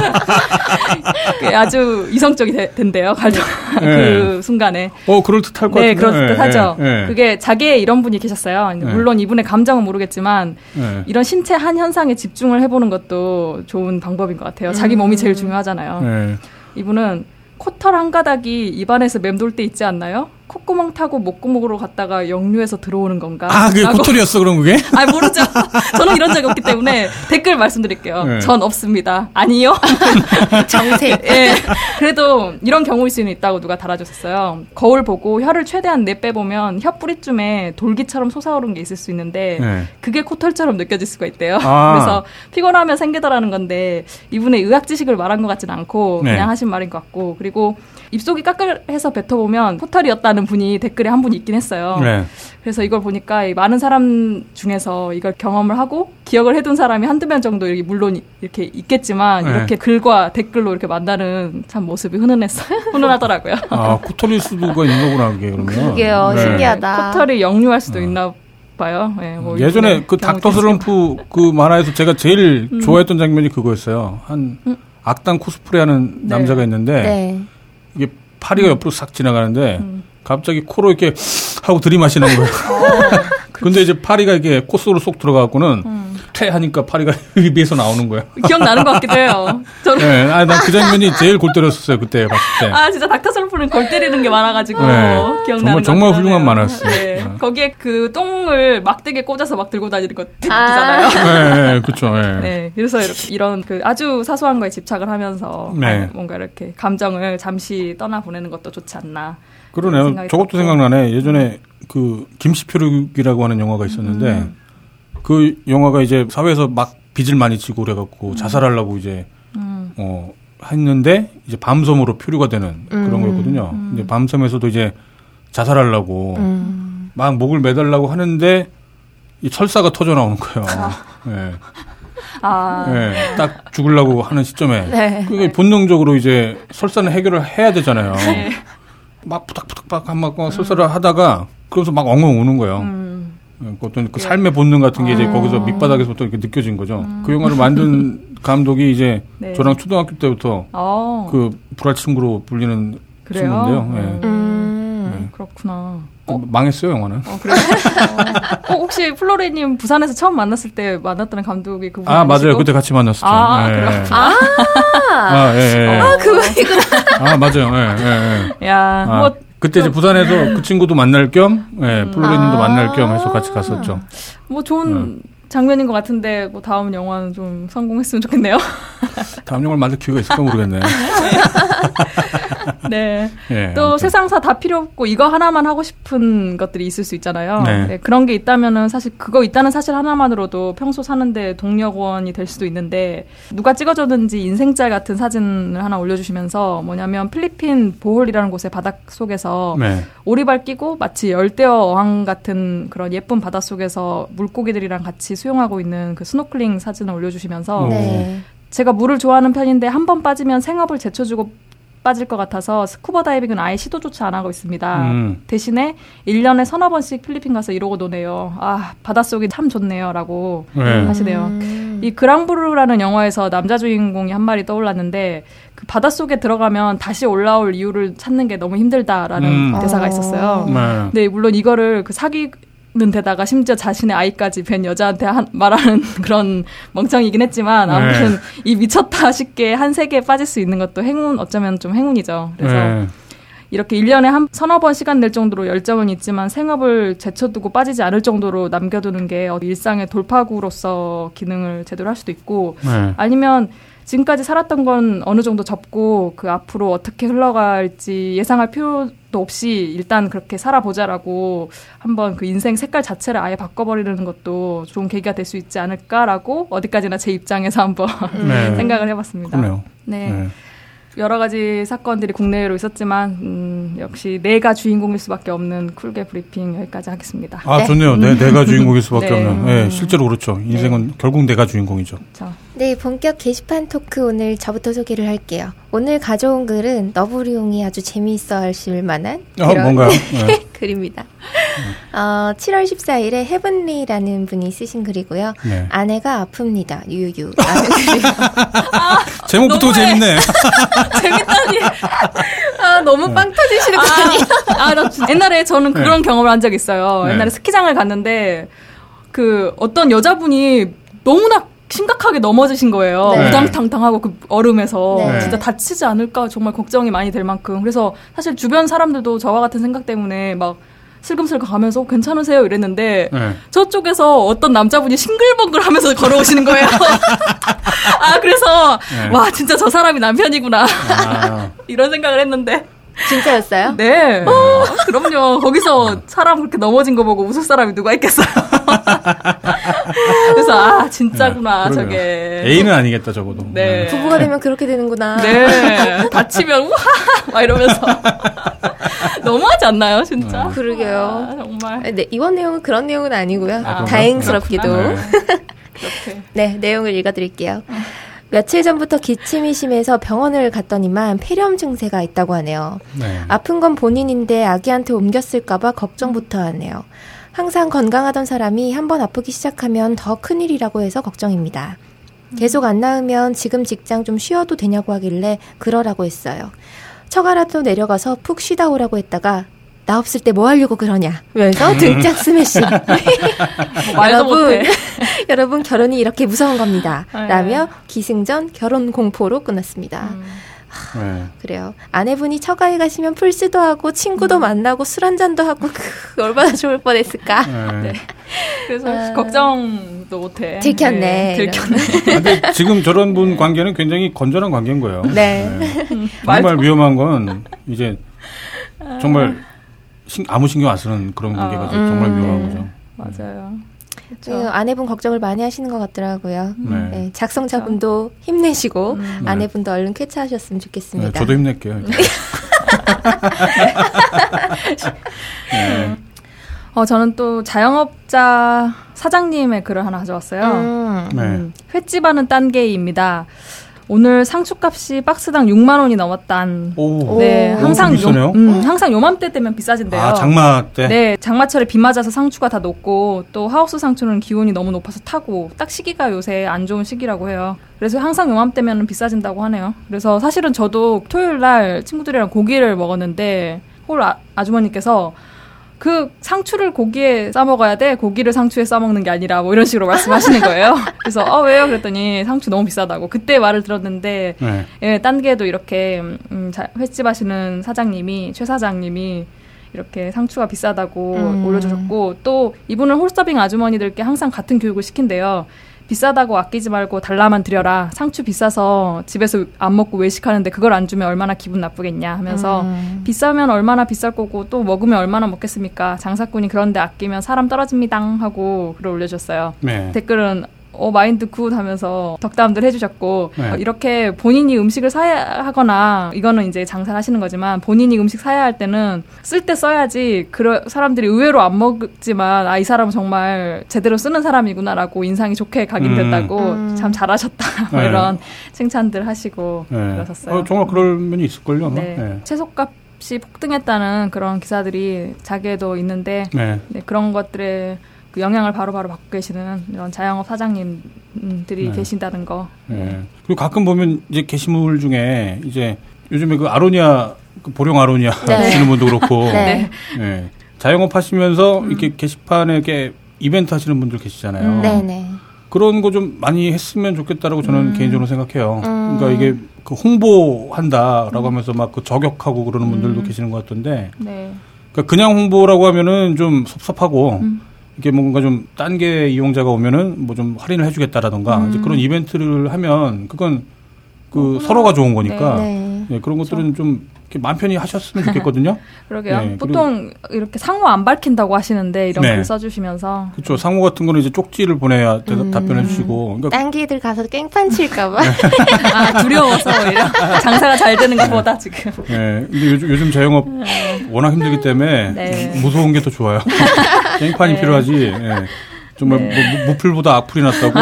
아주 이성적이 되, 된대요. 발톱 네. 그 순간에. 어 그럴 듯할 것 네, 같아요. 그럴 듯하죠. 네, 네. 그게 자기의 이런 분이 계셨어요. 물론 이분의 감정은 모르겠지만 이런 신체 한 현상에 집중을 해보는 것도 좋은 방법인 것 같아요. 자기 몸이 제일 중요하잖아요. 이분은 코털 한 가닥이 입안에서 맴돌 때 있지 않나요? 콧구멍 타고 목구멍으로 갔다가 역류해서 들어오는 건가? 아, 그게 코털이었어, 그럼 그게? 아, 모르죠. 저는 이런 적이 없기 때문에 댓글 말씀드릴게요. 네. 전 없습니다. 아니요. 정색. 예. 네. 그래도 이런 경우일 수는 있다고 누가 달아줬었어요. 거울 보고 혀를 최대한 내빼보면 혀 뿌리쯤에 돌기처럼 솟아오른 게 있을 수 있는데 네. 그게 코털처럼 느껴질 수가 있대요. 아. 그래서 피곤하면 생기더라는 건데 이분의 의학 지식을 말한 것 같지는 않고 네. 그냥 하신 말인 것 같고 그리고 입속이 까끌해서 뱉어보면 코털이었다는 분이 댓글에 한 분 있긴 했어요. 네. 그래서 이걸 보니까 많은 사람 중에서 이걸 경험을 하고 기억을 해둔 사람이 한두 명 정도 이렇게 물론 이렇게 있겠지만 네. 이렇게 글과 댓글로 이렇게 만나는 참 모습이 훈훈했어요. 훈훈하더라고요. 아, 코털일 수도가 있는 거구나, 그게 그러면. 그게요, 네. 신기하다. 코털이 역류할 수도 네. 있나 봐요. 네, 뭐 예전에 그 닥터 슬럼프 그 만화에서 제가 제일 음. 좋아했던 장면이 그거였어요. 한 음. 악당 코스프레 하는 네. 남자가 있는데 네. 이게 파리가 옆으로 싹 지나가는데 음. 갑자기 코로 이렇게 하고 들이마시는 거예요. 어, 근데 이제 파리가 이게 코 속으로 쏙 들어가고는 음. 퇴하니까 파리가 입에서 나오는 거예요. 기억나는 것 같기도 해요. 저는. 네, 아, 난그 장면이 제일 골 때렸었어요, 그때 봤을 때. 아, 진짜 닥터 슬프는 골 때리는 게 많아가지고. 네. 기억나는 정말, 정말 훌륭한 만화였어요. 네. 네. 거기에 그 똥을 막대기에 꽂아서 막 들고 다니는 거 듣기잖아요. 아. 네, 그쵸. 네. 네. 그래서 이렇게 이런 그 아주 사소한 거에 집착을 하면서 네. 뭔가 이렇게 감정을 잠시 떠나보내는 것도 좋지 않나. 그러네요. 저것도 생각나네. 예전에 그 김시표류기라고 하는 영화가 있었는데 음. 그 영화가 이제 사회에서 막 빚을 많이 지고 그래갖고 음. 자살하려고 이제 음. 어 했는데 이제 밤섬으로 표류가 되는 그런 음. 거였거든요. 음. 이제 밤섬에서도 이제 자살하려고 음. 막 목을 매달라고 하는데 이 철사가 터져 나오는 거예요. 아. 네. 아. 네, 딱 죽으려고 하는 시점에 네. 그게 본능적으로 이제 설사는 해결을 해야 되잖아요. 네. 막 부닥부닥 한막 설사를 하다가 그러면서 막 엉엉 우는 거예요. 음. 예, 어떤 그 삶의 본능 같은 게 이제 아. 거기서 밑바닥에서부터 이렇게 느껴진 거죠. 음. 그 영화를 만든 감독이 이제 네. 저랑 초등학교 때부터 아. 그 불알 친구로 불리는 그래요? 친구인데요. 네. 음. 네. 그렇구나. 어? 망했어요 영화는. 어, 그래? 어, 혹시 플로리님 부산에서 처음 만났을 때 만났던 감독이 그분 아 맞아요 그때 같이 만났었죠. 아 네. 그렇구나. 아, 아, 예, 예. 아 그분이구나. 아 맞아요. 예, 예, 예. 야, 아, 뭐 그때 이제 부산에서 그 친구도 만날 겸, 예, 플로리님도 아~ 만날 겸 해서 같이 갔었죠. 뭐 좋은. 네. 장면인 것 같은데 뭐 다음 영화는 좀 성공했으면 좋겠네요. 다음 영화를 만들 기회가 있을까 모르겠네. 네. 네. 또 아무튼. 세상사 다 필요 없고 이거 하나만 하고 싶은 것들이 있을 수 있잖아요. 네. 네, 그런 게 있다면은 사실 그거 있다는 사실 하나만으로도 평소 사는데 동력원이 될 수도 있는데 누가 찍어줬는지 인생짤 같은 사진을 하나 올려주시면서 뭐냐면 필리핀 보홀이라는 곳의 바다 속에서 네. 오리발 끼고 마치 열대어 어항 같은 그런 예쁜 바다 속에서 물고기들이랑 같이 수영하고 있는 그 스노클링 사진을 올려주시면서 네. 제가 물을 좋아하는 편인데 한 번 빠지면 생업을 제쳐주고 빠질 것 같아서 스쿠버 다이빙은 아예 시도조차 안 하고 있습니다. 음. 대신에 1년에 서너 번씩 필리핀 가서 이러고 노네요. 아, 바닷속이 참 좋네요. 라고 네. 하시네요. 음. 이 그랑부르라는 영화에서 남자 주인공이 한 말이 떠올랐는데 그 바닷속에 들어가면 다시 올라올 이유를 찾는 게 너무 힘들다라는 음. 대사가 있었어요. 네. 네, 물론 이거를 그 사기 는 데다가 심지어 자신의 아이까지 뵌 여자한테 한, 말하는 그런 멍청이긴 했지만 네. 아무튼 네. 이 미쳤다 싶게 한 세계에 빠질 수 있는 것도 행운 어쩌면 좀 행운이죠. 그래서 네. 이렇게 1년에 한 서너 번 시간 낼 정도로 열정은 있지만 생업을 제쳐두고 빠지지 않을 정도로 남겨두는 게 일상의 돌파구로서 기능을 제대로 할 수도 있고 네. 아니면 지금까지 살았던 건 어느 정도 접고 그 앞으로 어떻게 흘러갈지 예상할 필요도 없이 일단 그렇게 살아보자라고 한번 그 인생 색깔 자체를 아예 바꿔버리는 것도 좋은 계기가 될 수 있지 않을까라고 어디까지나 제 입장에서 한번 네. 생각을 해봤습니다. 그러네요. 네. 네. 여러 가지 사건들이 국내외로 있었지만 음, 역시 내가 주인공일 수밖에 없는 쿨게 브리핑 여기까지 하겠습니다. 아 네. 좋네요. 네, 내가 주인공일 수밖에 네. 없는. 네, 실제로 그렇죠. 인생은 네. 결국 내가 주인공이죠. 그렇죠. 네, 본격 게시판 토크 오늘 저부터 소개를 할게요. 오늘 가져온 글은 너브리용이 아주 재미있어 하실 만한 아, 그런 뭔가요? 네. 글입니다. 어, 7월 14일에 헤븐리라는 분이 쓰신 글이고요. 네. 아내가 아픕니다. 유유. 아, 제목부터 재밌네. 재밌다니. 아, 너무 빵 터지시는 거 아니 아, 아, 나 옛날에 저는 네. 그런 네. 경험을 한 적 있어요. 네. 옛날에 스키장을 갔는데 그 어떤 여자분이 너무나 심각하게 넘어지신 거예요. 네. 우당탕탕하고 그 얼음에서 네. 진짜 다치지 않을까 정말 걱정이 많이 될 만큼. 그래서 사실 주변 사람들도 저와 같은 생각 때문에 막 슬금슬금 가면서 괜찮으세요 이랬는데 네. 저쪽에서 어떤 남자분이 싱글벙글 하면서 걸어오시는 거예요. 아 그래서 네. 와 진짜 저 사람이 남편이구나 아. 이런 생각을 했는데 진짜였어요? 네. 어, 그럼요. 거기서 사람 그렇게 넘어진 거 보고 웃을 사람이 누가 있겠어요. 그래서 아 진짜구나 네, 저게. A는 아니겠다 적어도. 네. 네. 부부가 되면 그렇게 되는구나. 네. 다치면 우와 막 이러면서 너무하지 않나요, 진짜? 네. 그러게요. 아, 정말. 네, 이번 내용은 그런 내용은 아니고요. 아, 다행스럽게도. 네. 네, 내용을 읽어드릴게요. 어. 며칠 전부터 기침이 심해서 병원을 갔더니만 폐렴 증세가 있다고 하네요. 네. 아픈 건 본인인데 아기한테 옮겼을까봐 걱정부터 하네요. 항상 건강하던 사람이 한번 아프기 시작하면 더 큰일이라고 해서 걱정입니다. 계속 안 나으면 지금 직장 좀 쉬어도 되냐고 하길래 그러라고 했어요. 처가라도 내려가서 푹 쉬다 오라고 했다가 나 없을 때 뭐 하려고 그러냐. 면서 등짝 스매시. 뭐 여러분, 여러분 결혼이 이렇게 무서운 겁니다. 네. 라며 기승전 결혼 공포로 끝났습니다. 음. 네. 그래요. 아내분이 처가에 가시면 풀스도 하고 친구도 음. 만나고 술 한잔도 하고 얼마나 좋을 뻔했을까. 네. 네. 그래서 아. 걱정도 못해. 들켰네. 네, 들켰네. 아, 근데 지금 저런 분 관계는 굉장히 건전한 관계인 거예요. 네. 네. 정말 위험한 건 이제 정말 신, 아무 신경 안 쓰는 그런 관계가 어. 정말 음. 위험한 거죠. 맞아요. 그 아내분 걱정을 많이 하시는 것 같더라고요. 네. 네. 작성자분도 힘내시고 음. 네. 아내분도 얼른 쾌차하셨으면 좋겠습니다. 네, 저도 힘낼게요. 네. 어, 저는 또 자영업자 사장님의 글을 하나 가져왔어요. 음. 음, 횟집 하는 딴게입니다. 오늘 상추값이 박스당 6만 원이 넘었단. 오, 네, 항상 요, 음, 항상 요맘때 되면 비싸진대요. 아, 장마 때. 네, 장마철에 비 맞아서 상추가 다 녹고 또 하우스 상추는 기온이 너무 높아서 타고 딱 시기가 요새 안 좋은 시기라고 해요. 그래서 항상 요맘때면 비싸진다고 하네요. 그래서 사실은 저도 토요일 날 친구들이랑 고기를 먹었는데 홀 아, 아주머니께서 그 상추를 고기에 싸 먹어야 돼. 고기를 상추에 싸 먹는 게 아니라 뭐 이런 식으로 말씀하시는 거예요. 그래서 어 왜요? 그랬더니 상추 너무 비싸다고. 그때 말을 들었는데 네. 예, 딴 게도 이렇게 음, 자, 횟집 하시는 사장님이 최 사장님이 이렇게 상추가 비싸다고 음. 올려주셨고 또 이분은 홀서빙 아주머니들께 항상 같은 교육을 시킨대요. 비싸다고 아끼지 말고 달라만 드려라. 상추 비싸서 집에서 안 먹고 외식하는데 그걸 안 주면 얼마나 기분 나쁘겠냐 하면서 음. 비싸면 얼마나 비쌀 거고 또 먹으면 얼마나 먹겠습니까? 장사꾼이 그런데 아끼면 사람 떨어집니다 하고 글을 올려줬어요. 네. 댓글은 어, 마인드 good 하면서 덕담들 해주셨고, 네. 어, 이렇게 본인이 음식을 사야 하거나, 이거는 이제 장사를 하시는 거지만, 본인이 음식 사야 할 때는 쓸 때 써야지, 그 사람들이 의외로 안 먹지만, 아, 이 사람은 정말 제대로 쓰는 사람이구나라고 인상이 좋게 각인됐다고, 음. 음. 참 잘하셨다. 뭐 네. 이런 칭찬들 하시고 네. 그러셨어요. 어, 정말 그럴 면이 있을걸요. 네. 네. 채소값 이 폭등했다는 그런 기사들이 자기에도 있는데 네. 네, 그런 것들에 그 영향을 바로바로 받고 계시는 이런 자영업 사장님들이 네. 계신다는 거. 네. 그리고 가끔 보면 이제 게시물 중에 이제 요즘에 그 아로니아 그 보령 아로니아 네. 쓰는 분도 그렇고 네. 네. 자영업 하시면서 음. 이렇게 게시판에 이렇게 이벤트 하시는 분들 계시잖아요. 음. 네네. 그런 거 좀 많이 했으면 좋겠다라고 저는 음. 개인적으로 생각해요. 음. 그러니까 이게 그 홍보한다라고 음. 하면서 막 그 저격하고 그러는 분들도 음. 계시는 것 같던데. 네. 그러니까 그냥 홍보라고 하면은 좀 섭섭하고 이게 뭔가 좀 딴 게 이용자가 오면은 뭐 좀 할인을 해주겠다라던가 음. 이제 그런 이벤트를 하면 그건 그 어, 서로가 좋은 거니까 네, 네. 네 그런 것들은 그렇죠. 좀 마음 편히 하셨으면 좋겠거든요. 그러게요. 네, 보통 이렇게 상호 안 밝힌다고 하시는데 이런 네. 글 써주시면서 그렇죠. 상호 같은 거는 이제 쪽지를 보내야 음. 답변해 주시고 그러니까 딴기들 가서 깽판 칠까봐 아, 두려워서 오히려 장사가 잘 되는 것보다 지금. 네. 근데 요즘, 요즘 자영업 네. 워낙 힘들기 때문에 네. 무서운 게 더 좋아요. 깽판이 네. 필요하지. 네. 정말 네. 뭐, 무풀보다 악플이 났다고.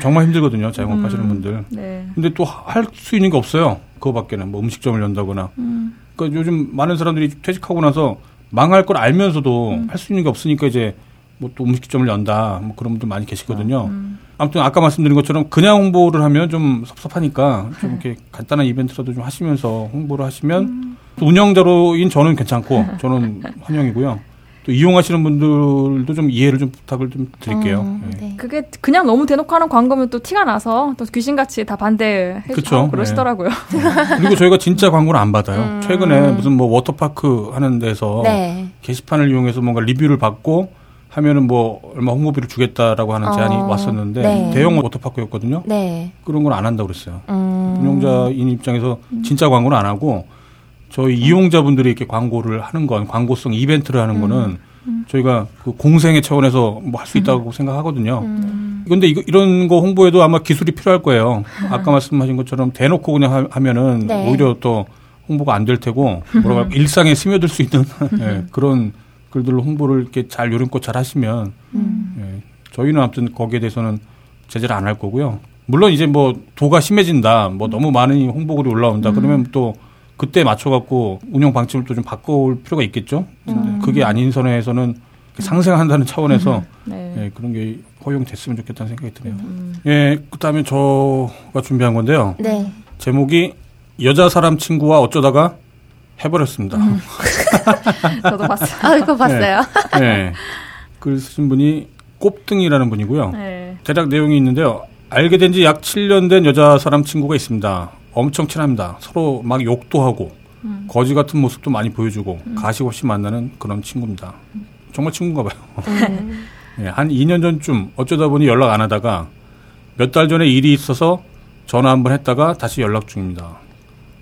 정말 힘들거든요. 자영업 음, 하시는 분들. 네. 근데 또 할 수 있는 게 없어요. 그거밖에는 뭐 음식점을 연다거나. 음. 그러니까 요즘 많은 사람들이 퇴직하고 나서 망할 걸 알면서도 음. 할수 있는 게 없으니까 이제 뭐 또 음식점을 연다. 뭐 그런 분들 많이 계시거든요. 음. 아무튼 아까 말씀드린 것처럼 그냥 홍보를 하면 좀 섭섭하니까 좀 이렇게 간단한 이벤트라도 좀 하시면서 홍보를 하시면 음. 운영자로인 저는 괜찮고 저는 환영이고요. 또 이용하시는 분들도 좀 이해를 좀 부탁을 좀 드릴게요. 음, 네. 그게 그냥 너무 대놓고 하는 광고면 또 티가 나서 또 귀신같이 다 반대해 주고 그러시더라고요. 네. 그리고 저희가 진짜 광고를 안 받아요. 음. 최근에 무슨 뭐 워터파크 하는 데서 네. 게시판을 이용해서 뭔가 리뷰를 받고 하면은 뭐 얼마 홍보비를 주겠다라고 하는 제안이 어, 왔었는데 네. 대형 워터파크였거든요. 네. 그런 걸 안 한다고 그랬어요. 음. 운영자인 입장에서 진짜 광고는 안 하고 저희 이용자분들이 이렇게 광고를 하는 건 광고성 이벤트를 하는 거는 음. 저희가 그 공생의 차원에서 뭐 할 수 있다고 음. 생각하거든요. 음. 근데 이거 이런 거 홍보에도 아마 기술이 필요할 거예요. 아까 말씀하신 것처럼 대놓고 그냥 하 면은 네. 오히려 또 홍보가 안 될 테고 뭐라고 할까 일상에 스며들 수 있는 네, 그런 글들로 홍보를 이렇게 잘 요령껏 잘 하시면 음. 네, 저희는 아무튼 거기에 대해서는 제재를 안 할 거고요. 물론 이제 뭐 도가 심해진다, 뭐 너무 많은 홍보글이 올라온다 그러면 또 그때 맞춰갖고 운영 방침을 또 좀 바꿔올 필요가 있겠죠. 음. 그게 아닌 선에서는 상생한다는 차원에서 음. 네. 예, 그런 게 허용됐으면 좋겠다는 생각이 드네요. 음. 예, 그다음에 저가 준비한 건데요. 네. 제목이 여자 사람 친구와 어쩌다가 해버렸습니다. 음. 저도 봤어요. 아, 이거 봤어요. 네. 네. 글 쓰신 분이 꼽등이라는 분이고요. 네. 대략 내용이 있는데요. 알게 된 지 약 7년 된 여자 사람 친구가 있습니다. 엄청 친합니다. 서로 막 욕도 하고 음. 거지 같은 모습도 많이 보여주고 음. 가식 없이 만나는 그런 친구입니다. 정말 친구인가 봐요. 음. 네, 한 2년 전쯤 어쩌다 보니 연락 안 하다가 몇 달 전에 일이 있어서 전화 한 번 했다가 다시 연락 중입니다.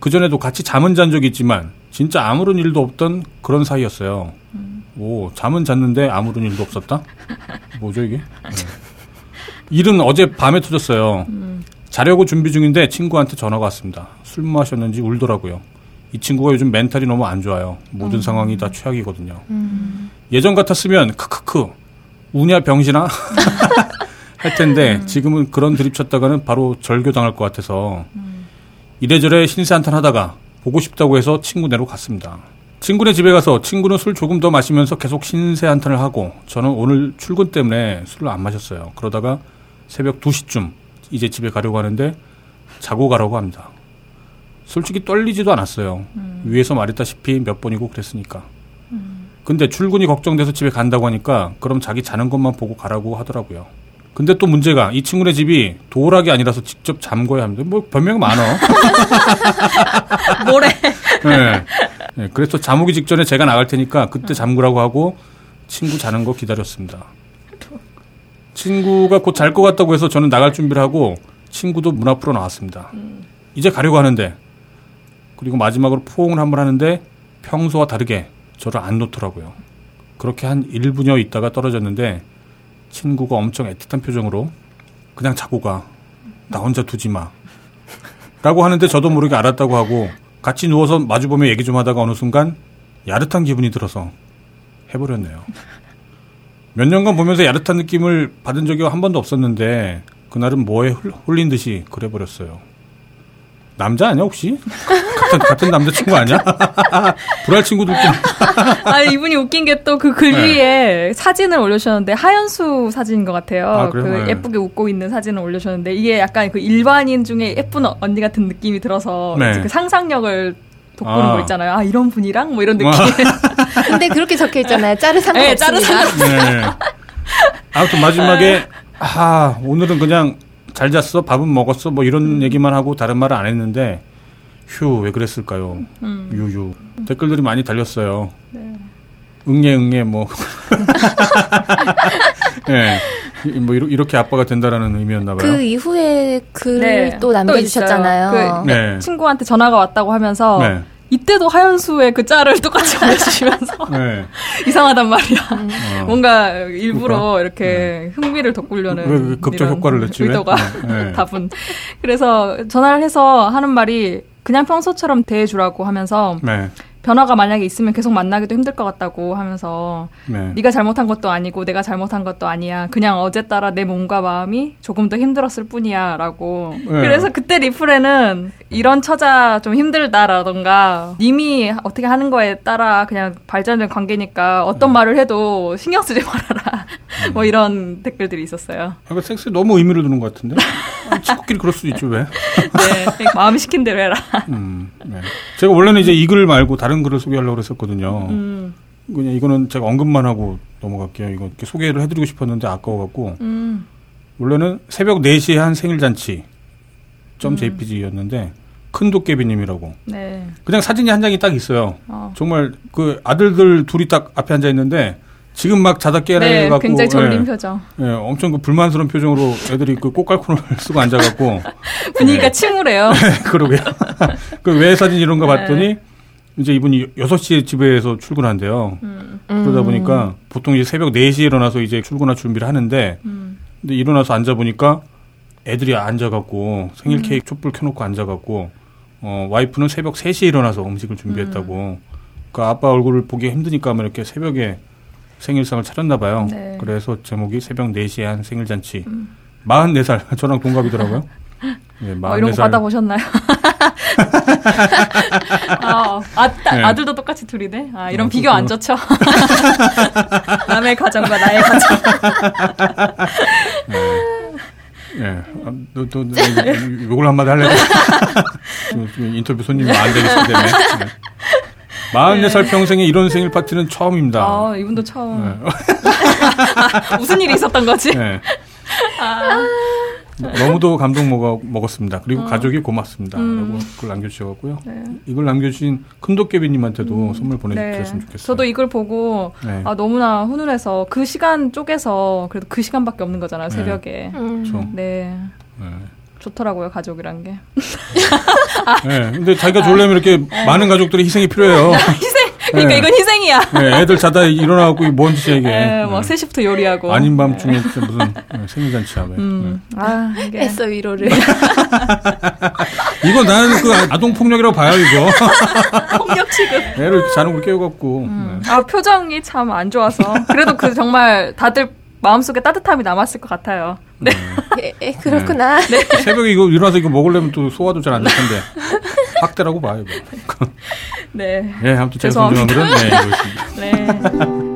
그 전에도 같이 잠은 잔 적이 있지만 진짜 아무런 일도 없던 그런 사이였어요. 음. 오, 잠은 잤는데 아무런 일도 없었다? 뭐죠 이게? 네. 일은 어제 밤에 터졌어요. 음. 자려고 준비 중인데 친구한테 전화가 왔습니다. 술 마셨는지 울더라고요. 이 친구가 요즘 멘탈이 너무 안 좋아요. 모든 음. 상황이 다 최악이거든요. 음. 예전 같았으면 크크크 우냐 병신아 할 텐데 음. 지금은 그런 드립 쳤다가는 바로 절교 당할 것 같아서 음. 이래저래 신세 한탄 하다가 보고 싶다고 해서 친구네로 갔습니다. 친구네 집에 가서 친구는 술 조금 더 마시면서 계속 신세 한탄을 하고 저는 오늘 출근 때문에 술을 안 마셨어요. 그러다가 새벽 2시쯤 이제 집에 가려고 하는데 자고 가라고 합니다. 솔직히 떨리지도 않았어요. 음. 위에서 말했다시피 몇 번이고 그랬으니까. 음. 근데 출근이 걱정돼서 집에 간다고 하니까 그럼 자기 자는 것만 보고 가라고 하더라고요. 근데 또 문제가 이 친구네 집이 도락이 아니라서 직접 잠궈야 합니다. 뭐 변명이 많어. 뭐래? 네. 네, 그래서 자무기 직전에 제가 나갈 테니까 그때 잠그라고 하고 친구 자는 거 기다렸습니다. 친구가 곧 잘 것 같다고 해서 저는 나갈 준비를 하고 친구도 문 앞으로 나왔습니다. 음. 이제 가려고 하는데 그리고 마지막으로 포옹을 한 번 하는데 평소와 다르게 저를 안 놓더라고요. 그렇게 한 1분여 있다가 떨어졌는데 친구가 엄청 애틋한 표정으로 그냥 자고 가. 나 혼자 두지 마. 라고 하는데 저도 모르게 알았다고 하고 같이 누워서 마주보며 얘기 좀 하다가 어느 순간 야릇한 기분이 들어서 해버렸네요. 몇 년간 보면서 야릇한 느낌을 받은 적이 한 번도 없었는데 그날은 뭐에 홀린 듯이 그래 버렸어요. 남자 아니야 혹시? 같은 같은 남자친구 아니야? 불알 친구도 웃긴. 아 이분이 웃긴 게 또 그 글 위에 네. 사진을 올려주셨는데 하연수 사진인 것 같아요. 아, 그 네. 예쁘게 웃고 있는 사진을 올려주셨는데 이게 약간 그 일반인 중에 예쁜 언니 같은 느낌이 들어서 네. 그 상상력을 돋보는 아. 거 있잖아요. 아 이런 분이랑 뭐 이런 느낌. 근데 그렇게 적혀 있잖아요. 짜르 상관 네, 짜르 상관. 네. 아무튼 마지막에 아 오늘은 그냥 잘 잤어? 밥은 먹었어? 뭐 이런 음. 얘기만 하고 다른 말을 안 했는데 휴 왜 그랬을까요? 음. 유유 댓글들이 많이 달렸어요. 네. 응애 응애 뭐. 네. 뭐 이렇게 아빠가 된다라는 의미였나 봐요. 그 이후에 글을 네. 또 남겨주셨잖아요. 그 네. 친구한테 전화가 왔다고 하면서 네. 이때도 하연수의 그 짤을 똑같이 보내주시면서 네. 이상하단 말이야. 음. 어. 뭔가 일부러 그러니까? 이렇게 네. 흥미를 돋구려는 왜, 왜 극적 효과를 냈지? 의도가 네. 다분. 그래서 전화를 해서 하는 말이 그냥 평소처럼 대해주라고 하면서 네. 변화가 만약에 있으면 계속 만나기도 힘들 것 같다고 하면서 네. 네가 잘못한 것도 아니고 내가 잘못한 것도 아니야. 그냥 어제 따라 내 몸과 마음이 조금 더 힘들었을 뿐이야라고. 네. 그래서 그때 리플에는 이런 처자 좀 힘들다라던가 님이 어떻게 하는 거에 따라 그냥 발전된 관계니까 어떤 네. 말을 해도 신경 쓰지 말아라. 음. 뭐 이런 댓글들이 있었어요. 아, 그 섹스에 너무 의미를 두는 것 같은데? 친구끼리 그럴 수도 있죠 왜? 네, 마음이 시킨 대로 해라. 음, 네. 제가 원래는 이제 이 글 말고 다른 글을 소개하려고 했었거든요. 음. 그냥 이거는 제가 언급만 하고 넘어갈게요. 이거 소개를 해드리고 싶었는데 아까워갖고 음. 원래는 새벽 4시에 한 생일잔치 점 .jpg였는데 큰 도깨비님이라고. 네. 그냥 사진이 한 장이 딱 있어요. 어. 정말 그 아들들 둘이 딱 앞에 앉아 있는데 지금 막 자다 깨어나갖고 네, 굉장히 졸린 예, 표정. 예, 엄청 그 불만스러운 표정으로 애들이 그 꽃갈콘을 쓰고 앉아 갖고 분위기가 예. 침울해요. 그러게요. 그외 사진 이런 거 네. 봤더니 이제 이분이 6시에 집에서 출근한대요. 음. 그러다 보니까 보통 이제 새벽 4시에 일어나서 이제 출근할 준비를 하는데 음. 근데 일어나서 앉아 보니까 애들이 앉아 갖고 생일 음. 케이크 촛불 켜 놓고 앉아 갖고 어 와이프는 새벽 3시에 일어나서 음식을 준비했다고. 그 아빠 얼굴을 보기 힘드니까 막 이렇게 새벽에 생일상을 차렸나 봐요. 네. 그래서 제목이 새벽 4시에 한 생일잔치. 음. 44살. 저랑 동갑이더라고요. 네, 44살. 어, 이런 거 받아보셨나요? 아, 아, 네. 아들도 똑같이 둘이네. 아, 이런 아, 비교 안 좋죠. 남의 가정과 나의 가정. 네. 네. 아, 너, 너, 너, 욕을 한마디 할래? 인터뷰 손님이 안 되기 때문에. 네. 44살 평생에 이런 생일 파티는 처음입니다. 아, 이분도 처음. 네. 무슨 일이 있었던 거지? 네. 아. 너무도 감동 먹어, 먹었습니다. 그리고 어. 가족이 고맙습니다. 음. 라고 그걸 남겨주셔갖고요. 네. 이걸 남겨주신 큰도깨비님한테도 음. 선물 보내드렸으면 네. 좋겠어요. 저도 이걸 보고 네. 아, 너무나 훈훈해서 그 시간 쪽에서 그래도 그 시간밖에 없는 거잖아요. 네. 새벽에. 음. 네. 네. 좋더라고요 가족이란 게. 네, 근데 자기가 졸려면 이렇게 네. 많은 가족들의 희생이 필요해요. 그러니까 네. 이건 희생이야. 네, 애들 자다 일어나고 뭔 짓이야 이게. 네, 막 네. 3시부터 요리하고. 아닌 밤중에 네. 무슨 네, 생일잔치야. 음. 네. 아, 이게. 애써 위로를. 이거 나는 그 아동 폭력이라고 봐요 이거. 폭력 취급. 애를 자는 걸 깨워갖고. 음. 아 표정이 참 안 좋아서. 그래도 그 정말 다들 마음속에 따뜻함이 남았을 것 같아요. 네. 에, 에, 그렇구나. 네. 네. 새벽에 이거 일어나서 이거 먹으려면 또 소화도 잘 안 될 텐데. 확대라고 봐요. 네. 네, 아무튼 이거였습니다. 네.